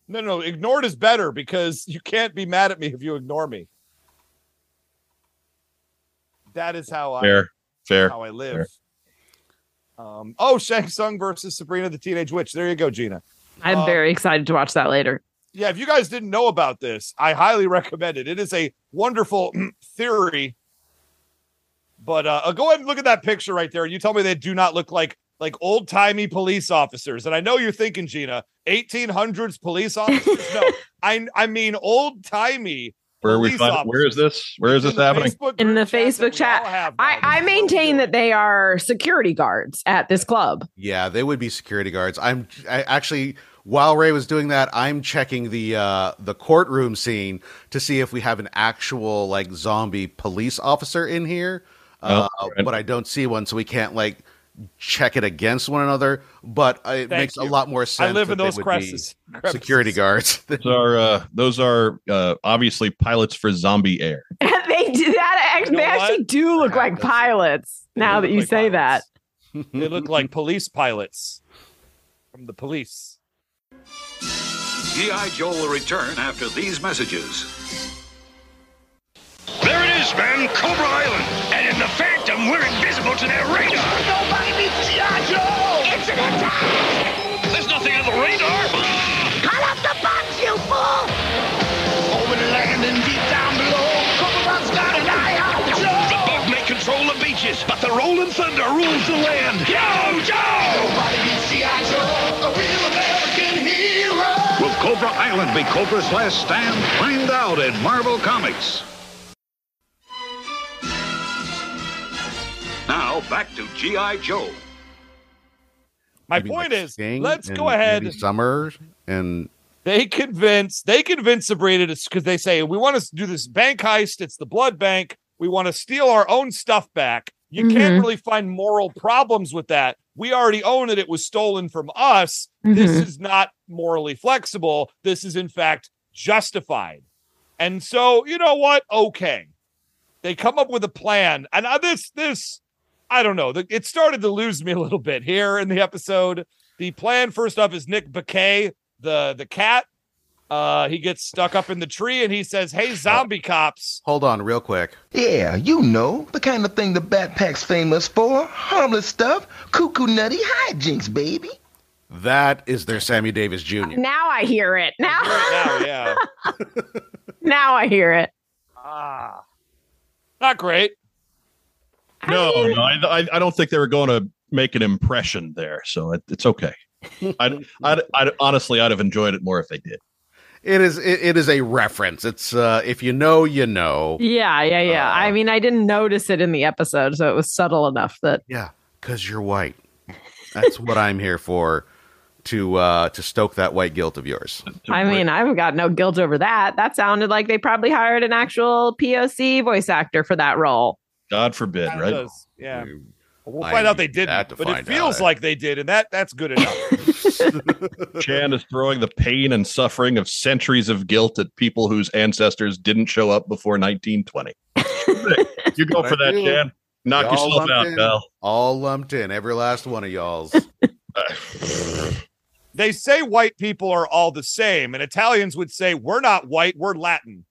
Speaker 1: No, no, ignored is better because you can't be mad at me if you ignore me. That is how I
Speaker 4: Fair, fair.
Speaker 1: how I live. Um, oh, Shang Tsung versus Sabrina the Teenage Witch. There you go, Gina.
Speaker 3: I'm
Speaker 1: Uh,
Speaker 3: very excited to watch that later.
Speaker 1: Yeah, if you guys didn't know about this, I highly recommend it. It is a wonderful theory. But uh, uh, go ahead and look at that picture right there. You tell me they do not look like like old timey police officers. And I know you're thinking, Gina, 1800s police officers. no, I I mean old timey.
Speaker 4: Where are we? Find, where is this? Where is this happening?
Speaker 3: In the Facebook chat. I, I maintain that they are security guards at this club.
Speaker 2: Yeah, they would be security guards. I'm I actually while Ray was doing that, I'm checking the uh the courtroom scene to see if we have an actual like zombie police officer in here. Uh,
Speaker 4: Oh, right.
Speaker 2: but I don't see one, so we can't like check it against one another. But uh, it
Speaker 1: Thank
Speaker 2: makes a lot more sense.
Speaker 1: I live in those
Speaker 2: would
Speaker 1: crevices.
Speaker 2: Security guards.
Speaker 4: Those are uh, those are uh, obviously pilots for zombie air.
Speaker 3: they do that. Actually,
Speaker 1: You know
Speaker 3: they actually
Speaker 1: what?
Speaker 3: do look
Speaker 2: Yeah,
Speaker 3: like pilots.
Speaker 1: They
Speaker 3: Now that you
Speaker 1: like
Speaker 3: say that.
Speaker 1: They look like police pilots from the police.
Speaker 8: G.I. Joe will return after these messages.
Speaker 9: There it is, man, Cobra Island. And in the Phantom, we're invisible to their radar. Nobody beats G.I. Joe! It's an attack! There's nothing on the radar.
Speaker 7: Call up the box, you fool!
Speaker 9: Over the land and deep down below, Cobra's got an eye on Joe. The bug may control the beaches, but the rolling thunder rules the land. Yo, Joe! Nobody beats G.I. Joe, a real American hero.
Speaker 8: Will Cobra Island be Cobra's last stand? Find out in Marvel Comics. Now back to G.I. Joe.
Speaker 1: My
Speaker 2: Maybe
Speaker 1: point
Speaker 2: like
Speaker 1: is,
Speaker 2: Sting
Speaker 1: let's
Speaker 2: and
Speaker 1: go ahead.
Speaker 2: maybe Summer and
Speaker 1: They convince they convince Sabrina to because they say we want to do this bank heist. It's the blood bank. We want to steal our own stuff back. You can't
Speaker 3: Mhm.
Speaker 1: really find moral problems with that. We already own it. It was stolen from us. This
Speaker 3: Mhm.
Speaker 1: is not morally flexible. This is in fact justified. And so, you know what? Okay. They come up with a plan. And uh, this this I don't know. The- It started to lose me a little bit here in the episode. The plan first up is Nick Bakay, the the cat. Uh, he gets stuck up in the tree and he says, "Hey, zombie cops."
Speaker 2: hold on real quick.
Speaker 10: Yeah, you know, the kind of thing the Bat Pack's famous for. Harmless stuff, cuckoo nutty hijinks, baby.
Speaker 2: That is their Sammy Davis Jr.
Speaker 3: Now I hear it. Now,
Speaker 1: Now, yeah.
Speaker 3: now I hear it.
Speaker 1: Ah, not great.
Speaker 4: No, no, I, I, I don't think they were going to make an impression there, so it, it's okay. I, I, I, honestly, I'd have enjoyed it more if they did.
Speaker 2: It is it, it is a reference. It's uh if you know, you know.
Speaker 3: Yeah, yeah, yeah.
Speaker 2: Uh,
Speaker 3: I mean, I didn't notice it in the episode, so it was subtle enough that
Speaker 2: Yeah, because you're white. That's what I'm here for. To uh to stoke that white guilt of yours.
Speaker 3: I mean, I've got no guilt over that. That sounded like they probably hired an actual POC voice actor for that role.
Speaker 4: God forbid,
Speaker 1: Kinda
Speaker 4: right?
Speaker 1: does. Yeah. We'll
Speaker 2: I
Speaker 1: find out they didn't, but it feels
Speaker 2: out.
Speaker 1: like they did, and that that's good enough.
Speaker 4: Chan is throwing the pain and suffering of centuries of guilt at people whose ancestors didn't show up before 1920. you go for that. Chan. Knock
Speaker 2: Y'all
Speaker 4: yourself out,
Speaker 2: in.
Speaker 4: pal.
Speaker 2: All lumped in, every last one of y'all's.
Speaker 1: they say white people are all the same, and Italians would say we're not white, we're Latin.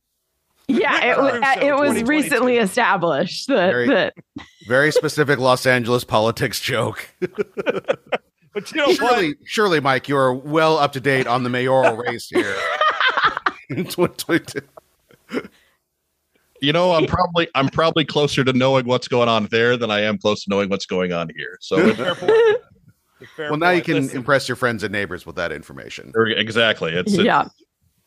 Speaker 3: Yeah, it uh,
Speaker 1: was. Uh,
Speaker 3: it was recently established that,
Speaker 2: Very-
Speaker 3: that
Speaker 2: Very specific Los Angeles politics joke.
Speaker 1: But you know what?
Speaker 2: surely, surely, Mike, you are well up to date on the mayoral race here. in 2022.
Speaker 4: You know, I'm probably I'm probably closer to knowing what's going on there than I am close to knowing what's going on here. So it-
Speaker 1: Fair point.
Speaker 2: Well, now you can
Speaker 1: Listen,
Speaker 2: impress your friends and neighbors with that information.
Speaker 4: exactly. It's it-
Speaker 3: yeah.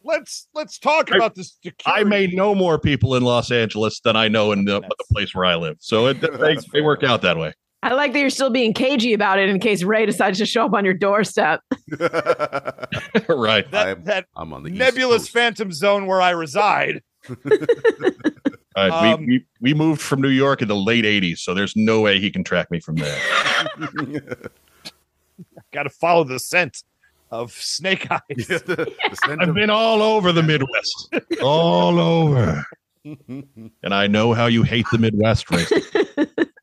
Speaker 1: Let's let's talk
Speaker 4: I-
Speaker 1: about this.
Speaker 4: I may know more people in Los Angeles than I know in the, the place where I live. So it, they, they work out that way.
Speaker 3: I like that you're still being cagey about it in case Ray decides to show up on your doorstep.
Speaker 4: right.
Speaker 1: that
Speaker 2: I'm-
Speaker 1: that
Speaker 2: I'm on the
Speaker 1: nebulous
Speaker 2: Coast.
Speaker 1: phantom zone where I reside.
Speaker 4: All right,
Speaker 1: Um,
Speaker 4: we, we we moved from New York in the late '80s, so there's no way he can track me from there.
Speaker 1: Got to follow the scent of snake eyes.
Speaker 2: Yeah, the- the scent
Speaker 4: I've
Speaker 2: of-
Speaker 4: been all over the Midwest, all over, and I know how you hate the Midwest, Ray.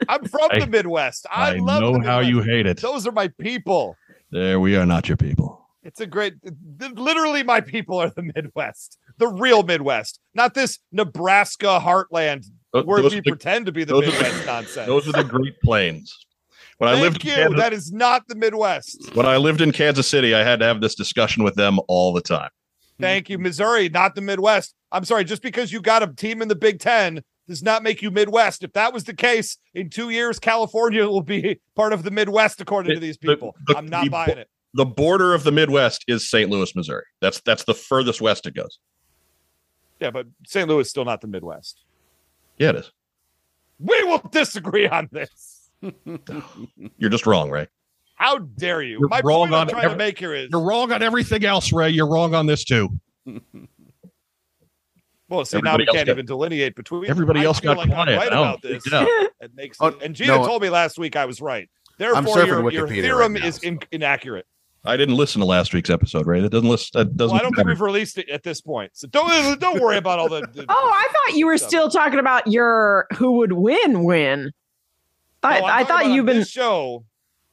Speaker 1: I'm from
Speaker 4: I-
Speaker 1: the Midwest. I,
Speaker 4: I,
Speaker 1: love
Speaker 4: know
Speaker 1: the
Speaker 4: how you hate it.
Speaker 1: Those are my people.
Speaker 4: There, we are not your people.
Speaker 1: It's a great, th- literally, my people are the Midwest, the real Midwest, not this Nebraska heartland
Speaker 4: Th-
Speaker 1: where
Speaker 4: those
Speaker 1: we
Speaker 4: the-
Speaker 1: pretend to be the
Speaker 4: those are the-
Speaker 1: Midwest nonsense.
Speaker 4: Those are the Great Plains. When I lived in
Speaker 1: you.
Speaker 4: Kansas,
Speaker 1: That is not the Midwest.
Speaker 4: when I lived in Kansas City, I had to have this discussion with them all the time.
Speaker 1: Thank you, Missouri, not the Midwest. I'm sorry, just because you got a team in the Big Ten does not make you Midwest. If that was the case, in two years, California will be part of the Midwest, according to these
Speaker 4: The-
Speaker 1: people.
Speaker 4: the-
Speaker 1: I'm not
Speaker 4: the-
Speaker 1: buying it.
Speaker 4: The border of the Midwest is St. Louis, Missouri. That's that's the furthest west it goes.
Speaker 1: Yeah, but St. Louis is still not the Midwest.
Speaker 4: Yeah, it is.
Speaker 1: We will disagree on this.
Speaker 4: You're just wrong, Ray.
Speaker 1: How dare you?
Speaker 4: You're
Speaker 1: My
Speaker 4: wrong
Speaker 1: point I'm
Speaker 4: on
Speaker 1: trying to make here is
Speaker 4: You're wrong on everything else, Ray. You're wrong on this too.
Speaker 1: well, see,
Speaker 4: everybody
Speaker 1: now we can't
Speaker 4: got-
Speaker 1: even delineate between.
Speaker 4: Everybody
Speaker 1: I
Speaker 4: else
Speaker 1: feel
Speaker 4: got
Speaker 1: like I'm
Speaker 4: quiet.
Speaker 1: right
Speaker 4: Oh,
Speaker 1: about this.
Speaker 4: yeah.
Speaker 1: It makes
Speaker 2: Oh,
Speaker 1: and Gina
Speaker 2: no.
Speaker 1: told me last week I was right. Therefore, your, your theorem
Speaker 2: right now,
Speaker 1: is in, inaccurate.
Speaker 4: I didn't listen to last week's episode, Ray. It doesn't list. That doesn't.
Speaker 1: Well, I don't think we've released it at this point, so don't don't worry about all the. the-
Speaker 3: Oh, I thought you were
Speaker 1: stuff.
Speaker 3: still talking about your who would win win. I,
Speaker 1: No, I'm
Speaker 3: I
Speaker 1: talking
Speaker 3: thought you've been
Speaker 1: this show.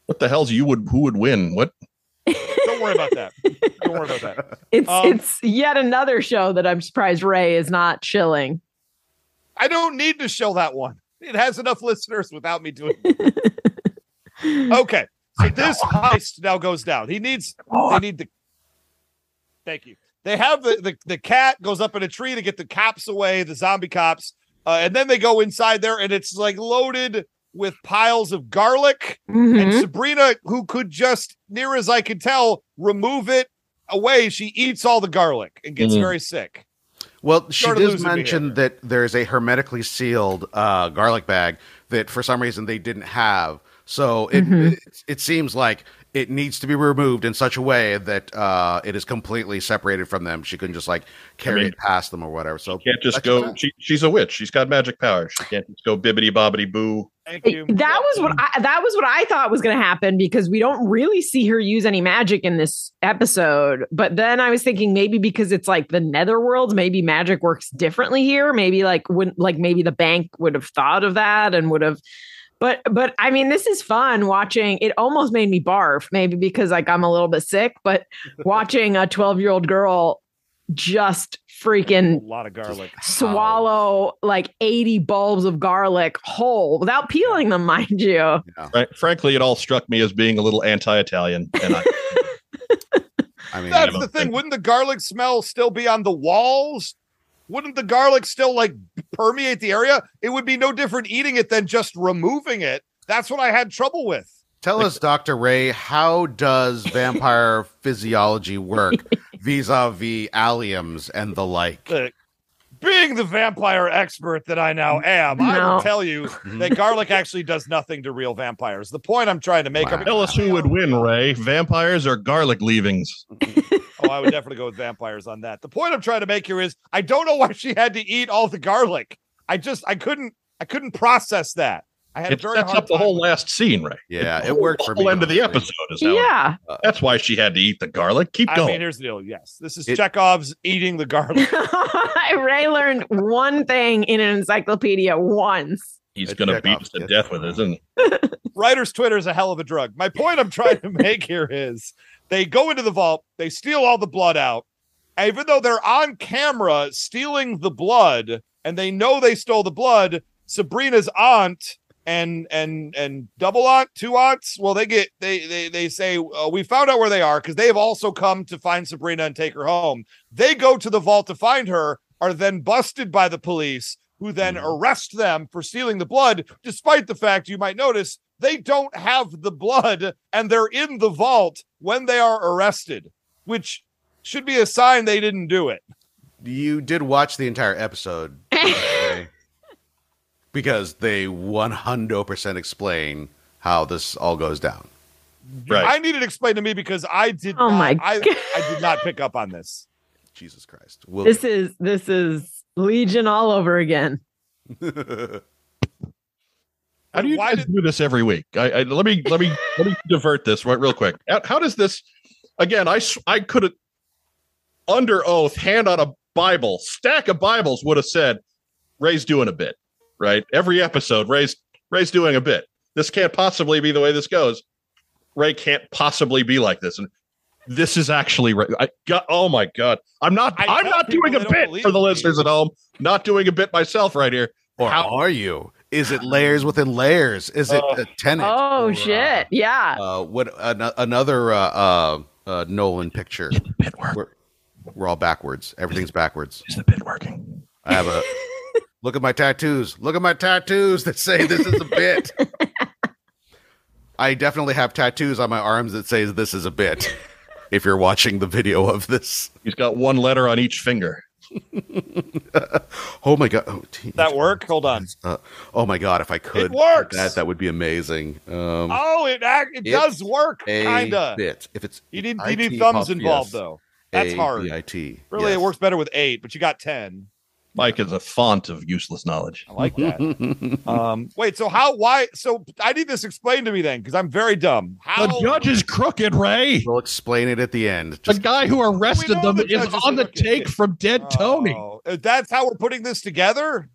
Speaker 4: What the hell's you would? Who would win? What?
Speaker 1: Don't worry about that. Don't worry about that.
Speaker 3: It's
Speaker 1: Um,
Speaker 3: it's yet another show that I'm surprised Ray is not chilling.
Speaker 1: I don't need to show that one. It has enough listeners without me doing it. Okay. So this heist now goes down. He needs they need the Thank you. They have the, the the cat goes up in a tree to get the cops away, the zombie cops. Uh, and then they go inside there and it's like loaded with piles of garlic
Speaker 3: Mhm.
Speaker 1: and Sabrina who could just near as I can tell remove it away, she eats all the garlic and gets
Speaker 4: Mhm.
Speaker 1: very sick.
Speaker 2: Well, she
Speaker 1: Started
Speaker 2: does mention that there's a hermetically sealed uh, garlic bag that for some reason they didn't have. So it,
Speaker 3: Mhm.
Speaker 2: it it seems like it needs to be removed in such a way that uh, it is completely separated from them. She couldn't just like carry
Speaker 4: mean,
Speaker 2: it past them or whatever. So
Speaker 4: Can't just go. She, she's a witch. She's got magic powers. She can't just go bibbity bobbity boo.
Speaker 1: Thank you.
Speaker 3: That was what I that was what I thought was going to happen because we don't really see her use any magic in this episode. But then I was thinking maybe because it's like the netherworld, maybe magic works differently here. Maybe like when like maybe the bank would have thought of that and would have but but I mean this is fun watching it almost made me barf maybe because like I'm a little bit sick but watching a 12-year-old girl just freaking
Speaker 1: a lot of garlic.
Speaker 3: swallow like 80 bulbs of garlic whole without peeling them, mind you.
Speaker 4: Fran- frankly, it all struck me as being a little anti-Italian, and I,
Speaker 2: I mean,
Speaker 1: That's
Speaker 4: don't
Speaker 1: the thing.
Speaker 4: think-
Speaker 1: Wouldn't the garlic smell still be on the walls? Wouldn't the garlic still like permeate the area? It would be no different eating it than just removing it. That's what I had trouble with.
Speaker 2: Tell us, Doctor Ray, how does vampire physiology work vis-a-vis alliums and the like?
Speaker 1: Look, being the vampire expert that I now am, I will tell you that garlic actually does nothing to real vampires. The point I'm trying to make.
Speaker 2: Wow.
Speaker 4: tell us who would win, Ray: vampires or garlic leavings?
Speaker 1: Oh, I would definitely go with vampires on that. The point I'm trying to make here is I don't know why she had to eat all the garlic. I just I couldn't I couldn't process that. I had
Speaker 4: It
Speaker 1: a very
Speaker 4: sets
Speaker 1: hard
Speaker 4: up the whole last scene, Ray.
Speaker 2: Yeah,
Speaker 4: The
Speaker 2: it worked
Speaker 4: whole
Speaker 2: for me.
Speaker 4: end of the episode. Is how it-
Speaker 3: Yeah.
Speaker 4: that's why she had to eat the garlic. Keep
Speaker 1: I
Speaker 4: going.
Speaker 1: mean, here's the deal. Yes, this is
Speaker 2: It-
Speaker 1: Chekhov's eating the garlic.
Speaker 3: Ray learned one thing in an encyclopedia once.
Speaker 4: He's going to beat
Speaker 2: Chekhov's,
Speaker 4: us to death with it, isn't he?
Speaker 1: Writer's Twitter is a hell of a drug. My point I'm trying to make here is they go into the vault, they steal all the blood out. Even though they're on camera stealing the blood and they know they stole the blood, Sabrina's aunt and and and double aunt, two aunts, well, they get they they they say uh, we found out where they are because they have also come to find Sabrina and take her home. They go to the vault to find her, are then busted by the police, who then arrest them for stealing the blood, despite the fact you might notice they don't have the blood and they're in the vault when they are arrested, which should be a sign they didn't do it.
Speaker 2: You did watch the entire episode. okay? because they 100% explain how this all goes down.
Speaker 4: Right.
Speaker 1: I need it explained to me because I did
Speaker 3: Oh
Speaker 1: not,
Speaker 3: my
Speaker 1: I,
Speaker 3: God.
Speaker 1: I did not pick up on this.
Speaker 2: Jesus Christ. We'll,
Speaker 3: This is this is Legion all over again.
Speaker 4: How do you
Speaker 1: Why
Speaker 4: guys
Speaker 1: did-
Speaker 4: do this every week? I, I let me let me let me divert this right real quick. How, how does this? Again, I I could have under oath, hand on a Bible, stack of Bibles would have said Ray's doing a bit, right? Every episode, Ray's Ray's doing a bit. This can't possibly be the way this goes. Ray can't possibly be like this, and this is actually Ray. I got. Oh my god, I'm not.
Speaker 1: I
Speaker 4: I'm not doing a bit for the
Speaker 1: me.
Speaker 4: listeners at home. Not doing a bit myself right here.
Speaker 2: or
Speaker 4: How-
Speaker 2: are you? Is it layers within layers? Is it
Speaker 4: Uh,
Speaker 2: a Tenet?
Speaker 3: Oh
Speaker 2: Or, uh,
Speaker 3: shit. Yeah.
Speaker 2: Uh, what an- another uh, uh, uh, Nolan picture?
Speaker 4: Bit work?
Speaker 2: We're, we're all backwards. Everything's backwards.
Speaker 4: Is the bit working?
Speaker 2: I have a look at my tattoos. Look at my tattoos that say this is a bit. I definitely have tattoos on my arms that says this is a bit. If you're watching the video of this,
Speaker 4: He's got one letter on each finger.
Speaker 2: oh my god, oh, t-
Speaker 1: That work? Hold on.
Speaker 2: uh, oh my god, if I could
Speaker 1: It works!
Speaker 2: that that would be amazing. Um,
Speaker 1: Oh, it act, it does work, kinda.
Speaker 2: bit. If it's
Speaker 1: You need you need thumbs
Speaker 2: apostrophe
Speaker 1: involved
Speaker 2: S,
Speaker 1: though. That's hard.
Speaker 2: A-B-I-T,
Speaker 1: Really,
Speaker 2: yes.
Speaker 1: it works better with eight, but you got ten.
Speaker 4: Mike is a font of useless knowledge.
Speaker 1: I like that. um, wait, so how? Why? So I need this explained to me then, because I'm very dumb. How?
Speaker 4: The judge is crooked, Ray.
Speaker 2: We'll explain it at the end.
Speaker 4: The guy who arrested them
Speaker 1: the
Speaker 4: is on the
Speaker 1: crooked.
Speaker 4: take from dead Tony.
Speaker 1: Oh, that's how we're putting this together.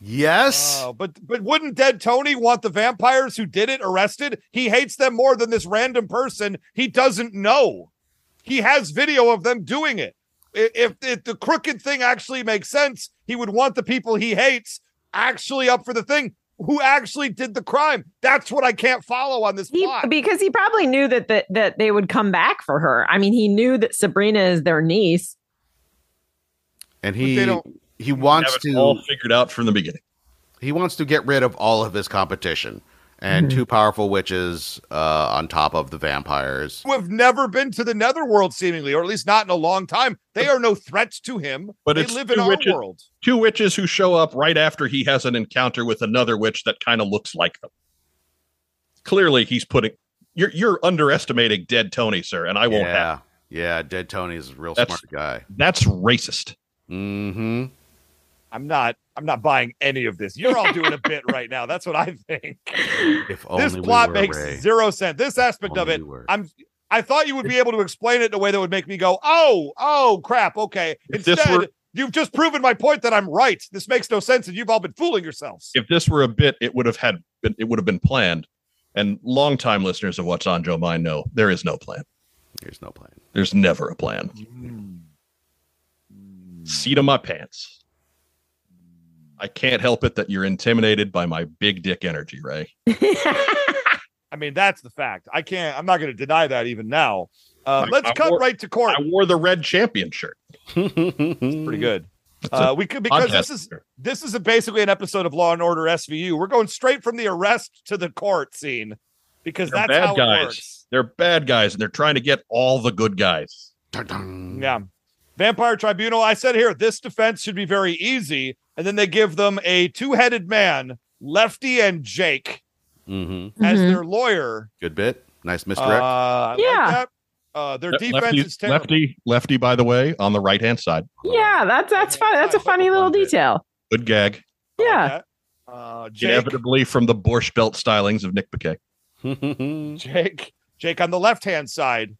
Speaker 2: Yes.
Speaker 1: Oh, but but wouldn't Dead Tony want the vampires who did it arrested? He hates them more than this random person he doesn't know. He has video of them doing it. If, if the crooked thing actually makes sense, he would want the people he hates actually up for the thing who actually did the crime. That's what I can't follow on this
Speaker 3: He,
Speaker 1: plot.
Speaker 3: because he probably knew that, that that they would come back for her. I mean, he knew that Sabrina is their niece.
Speaker 2: and he he wants to
Speaker 4: all figured out from the beginning.
Speaker 2: he wants to get rid of all of his competition and
Speaker 1: Mm-hmm.
Speaker 2: two powerful witches uh, on top of the vampires.
Speaker 1: who have never been to the netherworld, seemingly, or at least not in a long time. They are no threats to him.
Speaker 4: But
Speaker 1: they
Speaker 4: it's
Speaker 1: live in
Speaker 4: two
Speaker 1: our
Speaker 4: witches-
Speaker 1: world.
Speaker 4: Two witches who show up right after he has an encounter with another witch that kind of looks like them. Clearly, he's putting you're you're underestimating Dead Tony, sir, and I won't have.
Speaker 2: yeah, yeah. Dead is a real
Speaker 4: That's-
Speaker 2: smart guy.
Speaker 4: That's racist.
Speaker 2: Mm-hmm.
Speaker 1: I'm not. I'm not buying any of this. You're all doing a bit right now. That's what I think.
Speaker 2: If only
Speaker 1: this
Speaker 2: we
Speaker 1: plot
Speaker 2: were,
Speaker 1: makes
Speaker 2: Ray.
Speaker 1: zero sense. This aspect of it,
Speaker 2: we.
Speaker 1: I'm. I thought you would be able to explain it in a way that would make me go, "Oh, oh, crap." Okay.
Speaker 4: If
Speaker 1: Instead,
Speaker 4: were-
Speaker 1: you've just proven my point that I'm right. This makes no sense, and you've all been fooling yourselves.
Speaker 4: If this were a bit, it would have had been, it would have been planned. And longtime listeners of What's on Joe Mind know there is no plan.
Speaker 2: There's no plan.
Speaker 4: There's never a plan. Mm. Seat of my pants. I can't help it that you're intimidated by my big dick energy, Ray.
Speaker 1: I mean, that's the fact. I can't. I'm not going to deny that even now. Uh,
Speaker 4: I-
Speaker 1: let's
Speaker 4: I
Speaker 1: cut
Speaker 4: wore-
Speaker 1: right to court.
Speaker 4: I wore the red champion shirt.
Speaker 1: It's pretty good. Uh, we could because this is this is a basically an episode of Law and Order SVU. We're going straight from the arrest to the court scene because
Speaker 4: They're
Speaker 1: that's how
Speaker 4: bad guys.
Speaker 1: it works.
Speaker 4: They're bad guys, and they're trying to get all the good guys.
Speaker 2: Dun-dun.
Speaker 1: Yeah. Vampire Tribunal. I said here this defense should be very easy, and then they give them a two-headed man, Lefty and Jake,
Speaker 2: Mhm.
Speaker 1: as
Speaker 3: Mhm.
Speaker 1: their lawyer.
Speaker 2: Good bit. Nice
Speaker 1: Uh,
Speaker 2: misdirect.
Speaker 1: I like
Speaker 3: Yeah.
Speaker 1: that. Uh, their
Speaker 4: Le-
Speaker 1: defense
Speaker 4: lefty,
Speaker 1: is terrible.
Speaker 4: lefty, lefty. By the way, on the right hand side,
Speaker 3: yeah, that's that's fun. That's a funny little detail.
Speaker 4: good gag.
Speaker 3: Yeah.
Speaker 1: Uh, Jake,
Speaker 4: Inevitably from the Borscht Belt stylings of Nick Bakay.
Speaker 1: Jake, Jake on the left-hand side.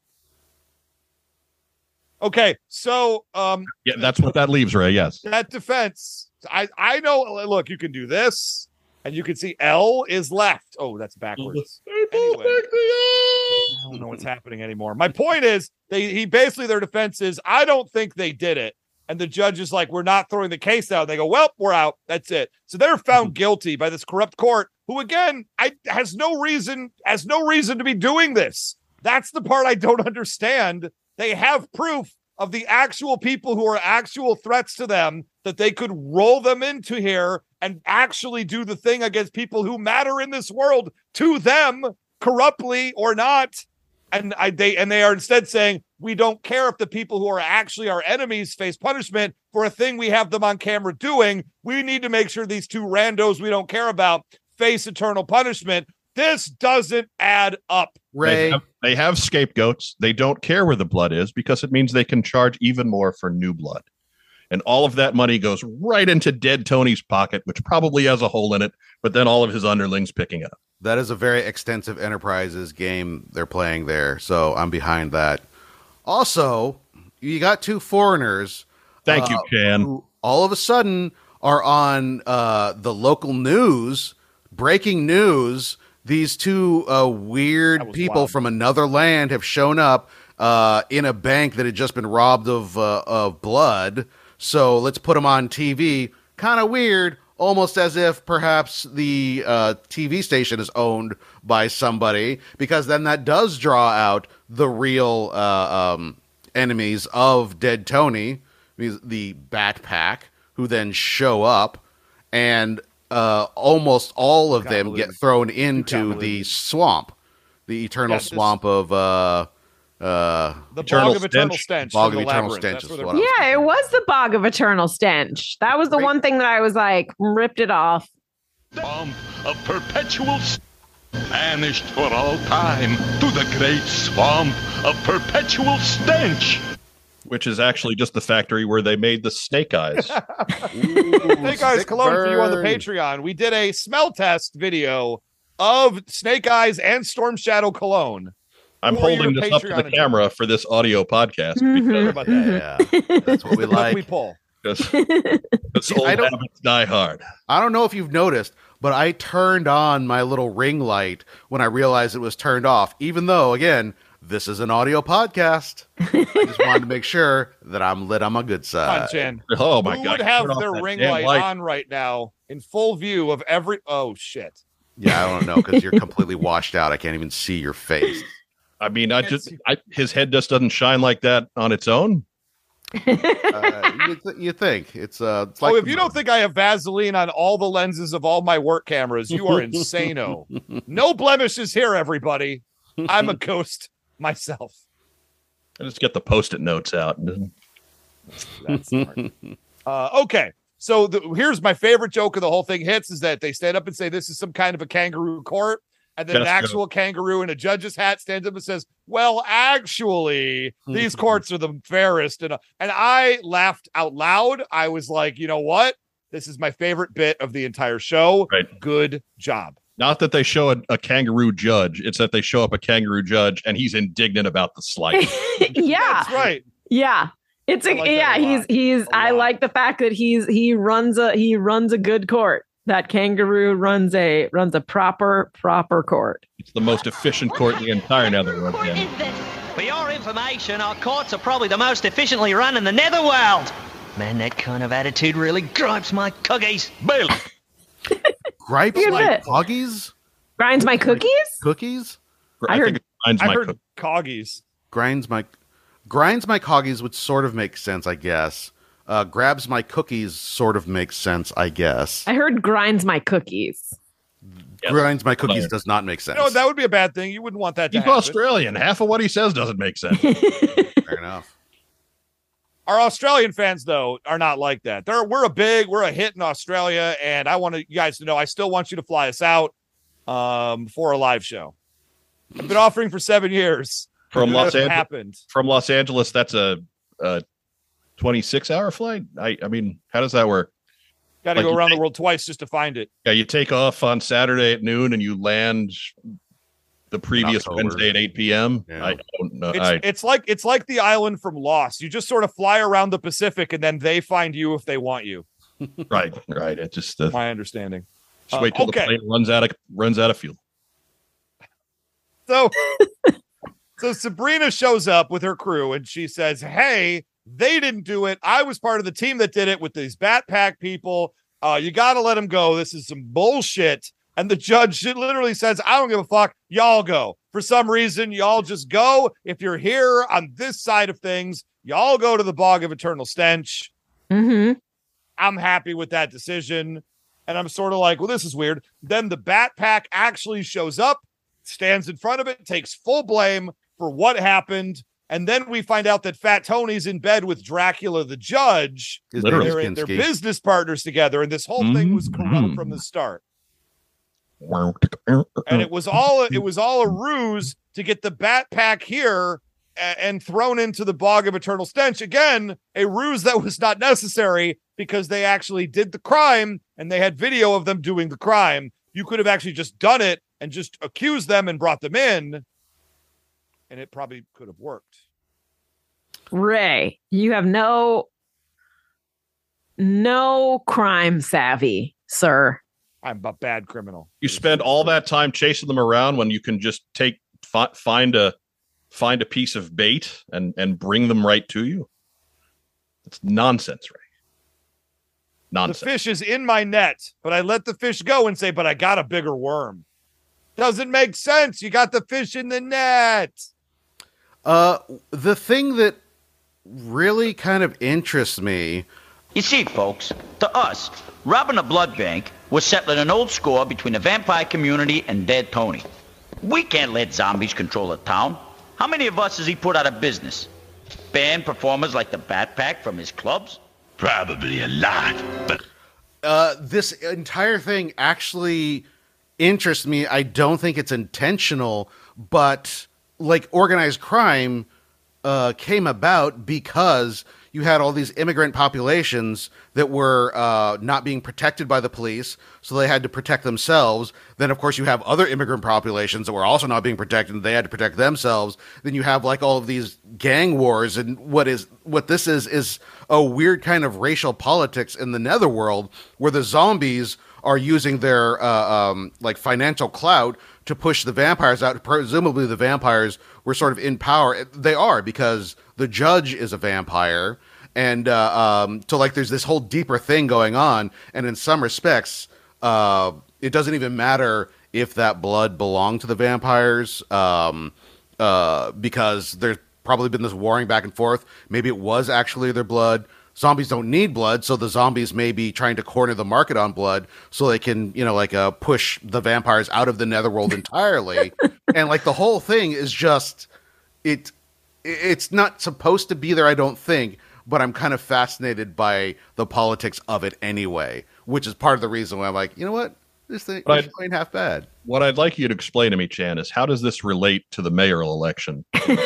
Speaker 1: Okay, so um,
Speaker 4: Yeah, that's what that leaves, Ray. Yes.
Speaker 1: that defense, I I know. Look, you can do this, and you can see L is left. Oh, that's backwards. Anyway. I don't know what's happening anymore. My point is, they he basically their defense is, I don't think they did it, and the judge is like, we're not throwing the case out. They go, well, we're out. That's it. So they're found mm-hmm. guilty by this corrupt court, who again, I has no reason has no reason to be doing this. That's the part I don't understand. They have proof of the actual people who are actual threats to them that they could roll them into here and actually do the thing against people who matter in this world to them corruptly or not and I, they and they are instead saying we don't care if the people who are actually our enemies face punishment for a thing we have them on camera doing. We need to make sure these two randos we don't care about face eternal punishment. This doesn't add up.
Speaker 4: They
Speaker 2: Ray,
Speaker 4: have, they have scapegoats. They don't care where the blood is because it means they can charge even more for new blood. And all of that money goes right into dead Tony's pocket, which probably has a hole in it, but then all of his underlings picking it up.
Speaker 2: that is a very extensive enterprises game they're playing there, so I'm behind that. Also, you got two foreigners
Speaker 4: Thank you,
Speaker 2: Uh,
Speaker 4: Chan.
Speaker 2: who all of a sudden are on uh, the local news, breaking news. These two uh, weird people
Speaker 1: wild.
Speaker 2: from another land have shown up uh, in a bank that had just been robbed of uh, of blood. So let's put them on TV. Kind of weird, almost as if perhaps the uh, TV station is owned by somebody, because then that does draw out the real uh, um, enemies of Dead Tony, the Bat Pack, who then show up, and uh, almost all of them get thrown into the swamp, the eternal
Speaker 1: Yeah, this-
Speaker 2: swamp of uh, uh,
Speaker 1: The
Speaker 4: Eternal
Speaker 1: bog of eternal
Speaker 4: stench.
Speaker 1: stench.
Speaker 2: Bog of
Speaker 1: the
Speaker 2: eternal stench
Speaker 1: That's
Speaker 2: is what was
Speaker 3: Yeah, it was the bog of eternal stench. That was the
Speaker 1: Great.
Speaker 3: one thing that I was like, ripped it off.
Speaker 9: Swamp of perpetual s- banished for all time to the great swamp of perpetual stench.
Speaker 4: Which is actually just the factory where they made the snake eyes.
Speaker 1: Hey guys,
Speaker 2: Sick
Speaker 1: cologne for you on the. Patreon. We did a smell test video of Snake Eyes and Storm Shadow cologne.
Speaker 4: I'm
Speaker 1: Who
Speaker 4: holding
Speaker 1: your
Speaker 4: this up to
Speaker 1: Patreon
Speaker 4: the camera for this audio podcast.
Speaker 3: Mhm.
Speaker 1: Sorry about that.
Speaker 2: yeah, that's what we like.
Speaker 1: we pull.
Speaker 4: Because old
Speaker 2: I don't-
Speaker 4: habits die hard.
Speaker 2: I don't know if you've noticed, but I turned on my little ring light when I realized it was turned off, even though, again, this is an audio podcast. I just wanted to make sure that I'm lit on my good
Speaker 1: Come on,
Speaker 2: side.
Speaker 1: Jen.
Speaker 4: Oh my
Speaker 1: Who
Speaker 4: god!
Speaker 1: would have
Speaker 4: turn
Speaker 1: their ring
Speaker 4: damn
Speaker 1: light, on right now in full view of every? Oh shit!
Speaker 2: Yeah, I don't know because you're completely washed out. I can't even see your face.
Speaker 4: I mean, I just I, his head just doesn't shine like that on its own.
Speaker 2: Uh, you, th- you think it's uh? It's like
Speaker 1: oh, if you don't think I have Vaseline on all the lenses of all my work cameras, you are insano. no blemishes here, everybody. I'm a ghost myself.
Speaker 4: I just get the post-it notes out.
Speaker 1: That's uh, okay. So the, here's my favorite joke of the whole thing hits is that they stand up and say this is some kind of a kangaroo court. And then an actual kangaroo in a judge's hat stands up and says, Well, actually, these courts are the fairest. And, and I laughed out loud. I was like, You know what? This is my favorite bit of the entire show.
Speaker 4: Right.
Speaker 1: Good job.
Speaker 4: Not that they show a, a kangaroo judge; it's that they show up a kangaroo judge and he's indignant about the slight.
Speaker 3: yeah.
Speaker 1: That's right.
Speaker 3: Yeah. It's a,
Speaker 1: I like
Speaker 3: yeah,
Speaker 1: a
Speaker 3: he's he's
Speaker 1: A
Speaker 3: I
Speaker 1: lot.
Speaker 3: like the fact that he's he runs a he runs a good court. That kangaroo runs a runs a proper proper court.
Speaker 4: it's the most efficient court in the entire Netherlands.
Speaker 7: What
Speaker 4: yeah.
Speaker 11: For your information, our courts are probably the most efficiently run in the netherworld. Man, that kind of attitude really gripes my cookies.
Speaker 4: Bailey.
Speaker 2: Gripes
Speaker 3: Look at
Speaker 2: like coggies,
Speaker 3: Grinds my cookies?
Speaker 2: cookies,
Speaker 3: I
Speaker 4: I,
Speaker 3: heard-
Speaker 4: think it
Speaker 1: I
Speaker 4: my
Speaker 1: heard
Speaker 4: cook.
Speaker 1: coggies.
Speaker 2: grinds my grinds my coggies would sort of make sense, I guess. Uh, grabs my cookies sort of makes sense, I guess.
Speaker 3: I heard grinds my cookies.
Speaker 4: Yeah.
Speaker 2: Grinds my cookies does not make sense.
Speaker 1: No, that would be a bad thing. You wouldn't want that to
Speaker 4: He's
Speaker 1: happen.
Speaker 4: Australian. Half of what he says doesn't make sense.
Speaker 2: Fair enough.
Speaker 1: Our Australian fans, though, are not like that. They're we're a big, we're a hit in Australia, and I want to, you guys to know I still want you to fly us out um, for a live show. I've been offering for seven years.
Speaker 4: From Los Angeles,
Speaker 1: happened.
Speaker 4: from Los Angeles, that's a, a 26 hour flight. I, I mean, how does that work?
Speaker 1: Got to
Speaker 4: Like
Speaker 1: go around
Speaker 4: take-
Speaker 1: the world twice just to find it.
Speaker 4: Yeah, you take off on Saturday at noon and you land the previous
Speaker 2: October.
Speaker 4: Wednesday at 8 p.m.
Speaker 2: Yeah.
Speaker 4: I don't know.
Speaker 1: It's,
Speaker 4: I,
Speaker 1: it's like it's like the island from Lost. You just sort of fly around the Pacific, and then they find you if they want you.
Speaker 4: right, right. It just, uh,
Speaker 1: My understanding.
Speaker 4: just wait till
Speaker 1: okay.
Speaker 4: the plane runs out of runs out of fuel.
Speaker 1: So, so Sabrina shows up with her crew and she says, Hey, they didn't do it. I was part of the team that did it with these Bat Pack people. Uh, you got to let them go. This is some bullshit. And the judge literally says, I don't give a fuck. Y'all go. For some reason, y'all just go. If you're here on this side of things, y'all go to the bog of eternal stench.
Speaker 3: Mm-hmm.
Speaker 1: I'm happy with that decision. And I'm sort of like, well, this is weird. Then the Bat Pack actually shows up, stands in front of it, takes full blame for what happened. And then we find out that Fat Tony's in bed with Dracula the judge.
Speaker 4: Literally.
Speaker 1: They're,
Speaker 2: is
Speaker 1: they're business partners together. And this whole thing was corrupt
Speaker 4: Mhm.
Speaker 1: from the start.
Speaker 4: And
Speaker 1: And it was all it was all a ruse to get the Bat Pack here and thrown into the bog of eternal stench. Again a ruse that was not necessary because they actually did the crime and they had video of them doing the crime. You could have actually just done it and just accused them and brought them in and it probably could have worked.
Speaker 3: Ray, you have no no crime savvy, sir.
Speaker 1: I'm a bad criminal
Speaker 4: you spend all that time chasing them around when you can just take fi- find a find a piece of bait and and bring them right to you. It's nonsense, Ray. Nonsense.
Speaker 1: The fish is in my net but i let the fish go and say but i got a bigger worm doesn't make sense you got the fish in the net
Speaker 2: Uh, the thing that really kind of interests me.
Speaker 6: You see, folks, to us, robbing a blood bank was settling an old score between the vampire community and Dead Tony. We can't let zombies control the town. How many of us has he put out of business? Ban performers like the Bat Pack from his clubs?
Speaker 9: Probably a lot, but
Speaker 2: Uh, this entire thing actually interests me. I don't think it's intentional, but like organized crime uh, came about because you had all these immigrant populations that were uh, not being protected by the police, so they had to protect themselves. Then, of course, you have other immigrant populations that were also not being protected, and they had to protect themselves. Then you have like all of these gang wars, and what is what this is is a weird kind of racial politics in the netherworld where the zombies are using their uh, um, like financial clout to push the vampires out. Presumably, the vampires were sort of in power. They are because the judge is a vampire, and uh, um, so like there's this whole deeper thing going on. And in some respects, uh, it doesn't even matter if that blood belonged to the vampires, um, uh, because there's probably been this warring back and forth. Maybe it was actually their blood zombies don't need blood, so the zombies may be trying to corner the market on blood so they can, you know, like uh, push the vampires out of the netherworld entirely. and like the whole thing is just it it's not supposed to be there, I don't think, but I'm kind of fascinated by the politics of it anyway, which is part of the reason why I'm like, you know what? This thing
Speaker 4: But
Speaker 2: this ain't half bad.
Speaker 4: What I'd like you to explain to me, Chan, is how does this relate to the mayoral election?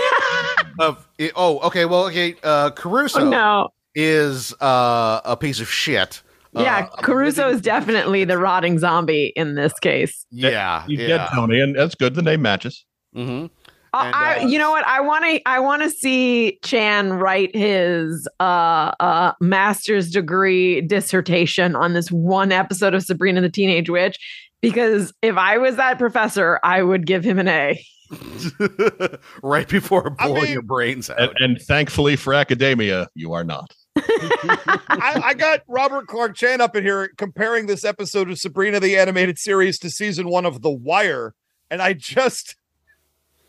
Speaker 2: Of it, oh, okay, well, okay, uh, Caruso
Speaker 3: Oh, no.
Speaker 2: is uh, a piece of shit.
Speaker 3: Yeah,
Speaker 2: Uh,
Speaker 3: Caruso is definitely the rotting zombie in this case.
Speaker 2: yeah,
Speaker 4: He's
Speaker 2: yeah.
Speaker 4: dead, Tony, and that's good. The name matches.
Speaker 2: Mm-hmm.
Speaker 3: Uh, I,
Speaker 2: uh,
Speaker 3: you know what? I want to. I want to see Chan write his uh, uh, master's degree dissertation on this one episode of Sabrina the Teenage Witch. Because if I was that professor, I would give him an A.
Speaker 2: right before
Speaker 1: I
Speaker 2: blowing
Speaker 1: mean-
Speaker 2: your brains out.
Speaker 4: And, and thankfully for academia, you are not.
Speaker 1: I, I got Robert Clark Chan up in here comparing this episode of Sabrina the animated series to season one of The Wire, and I just,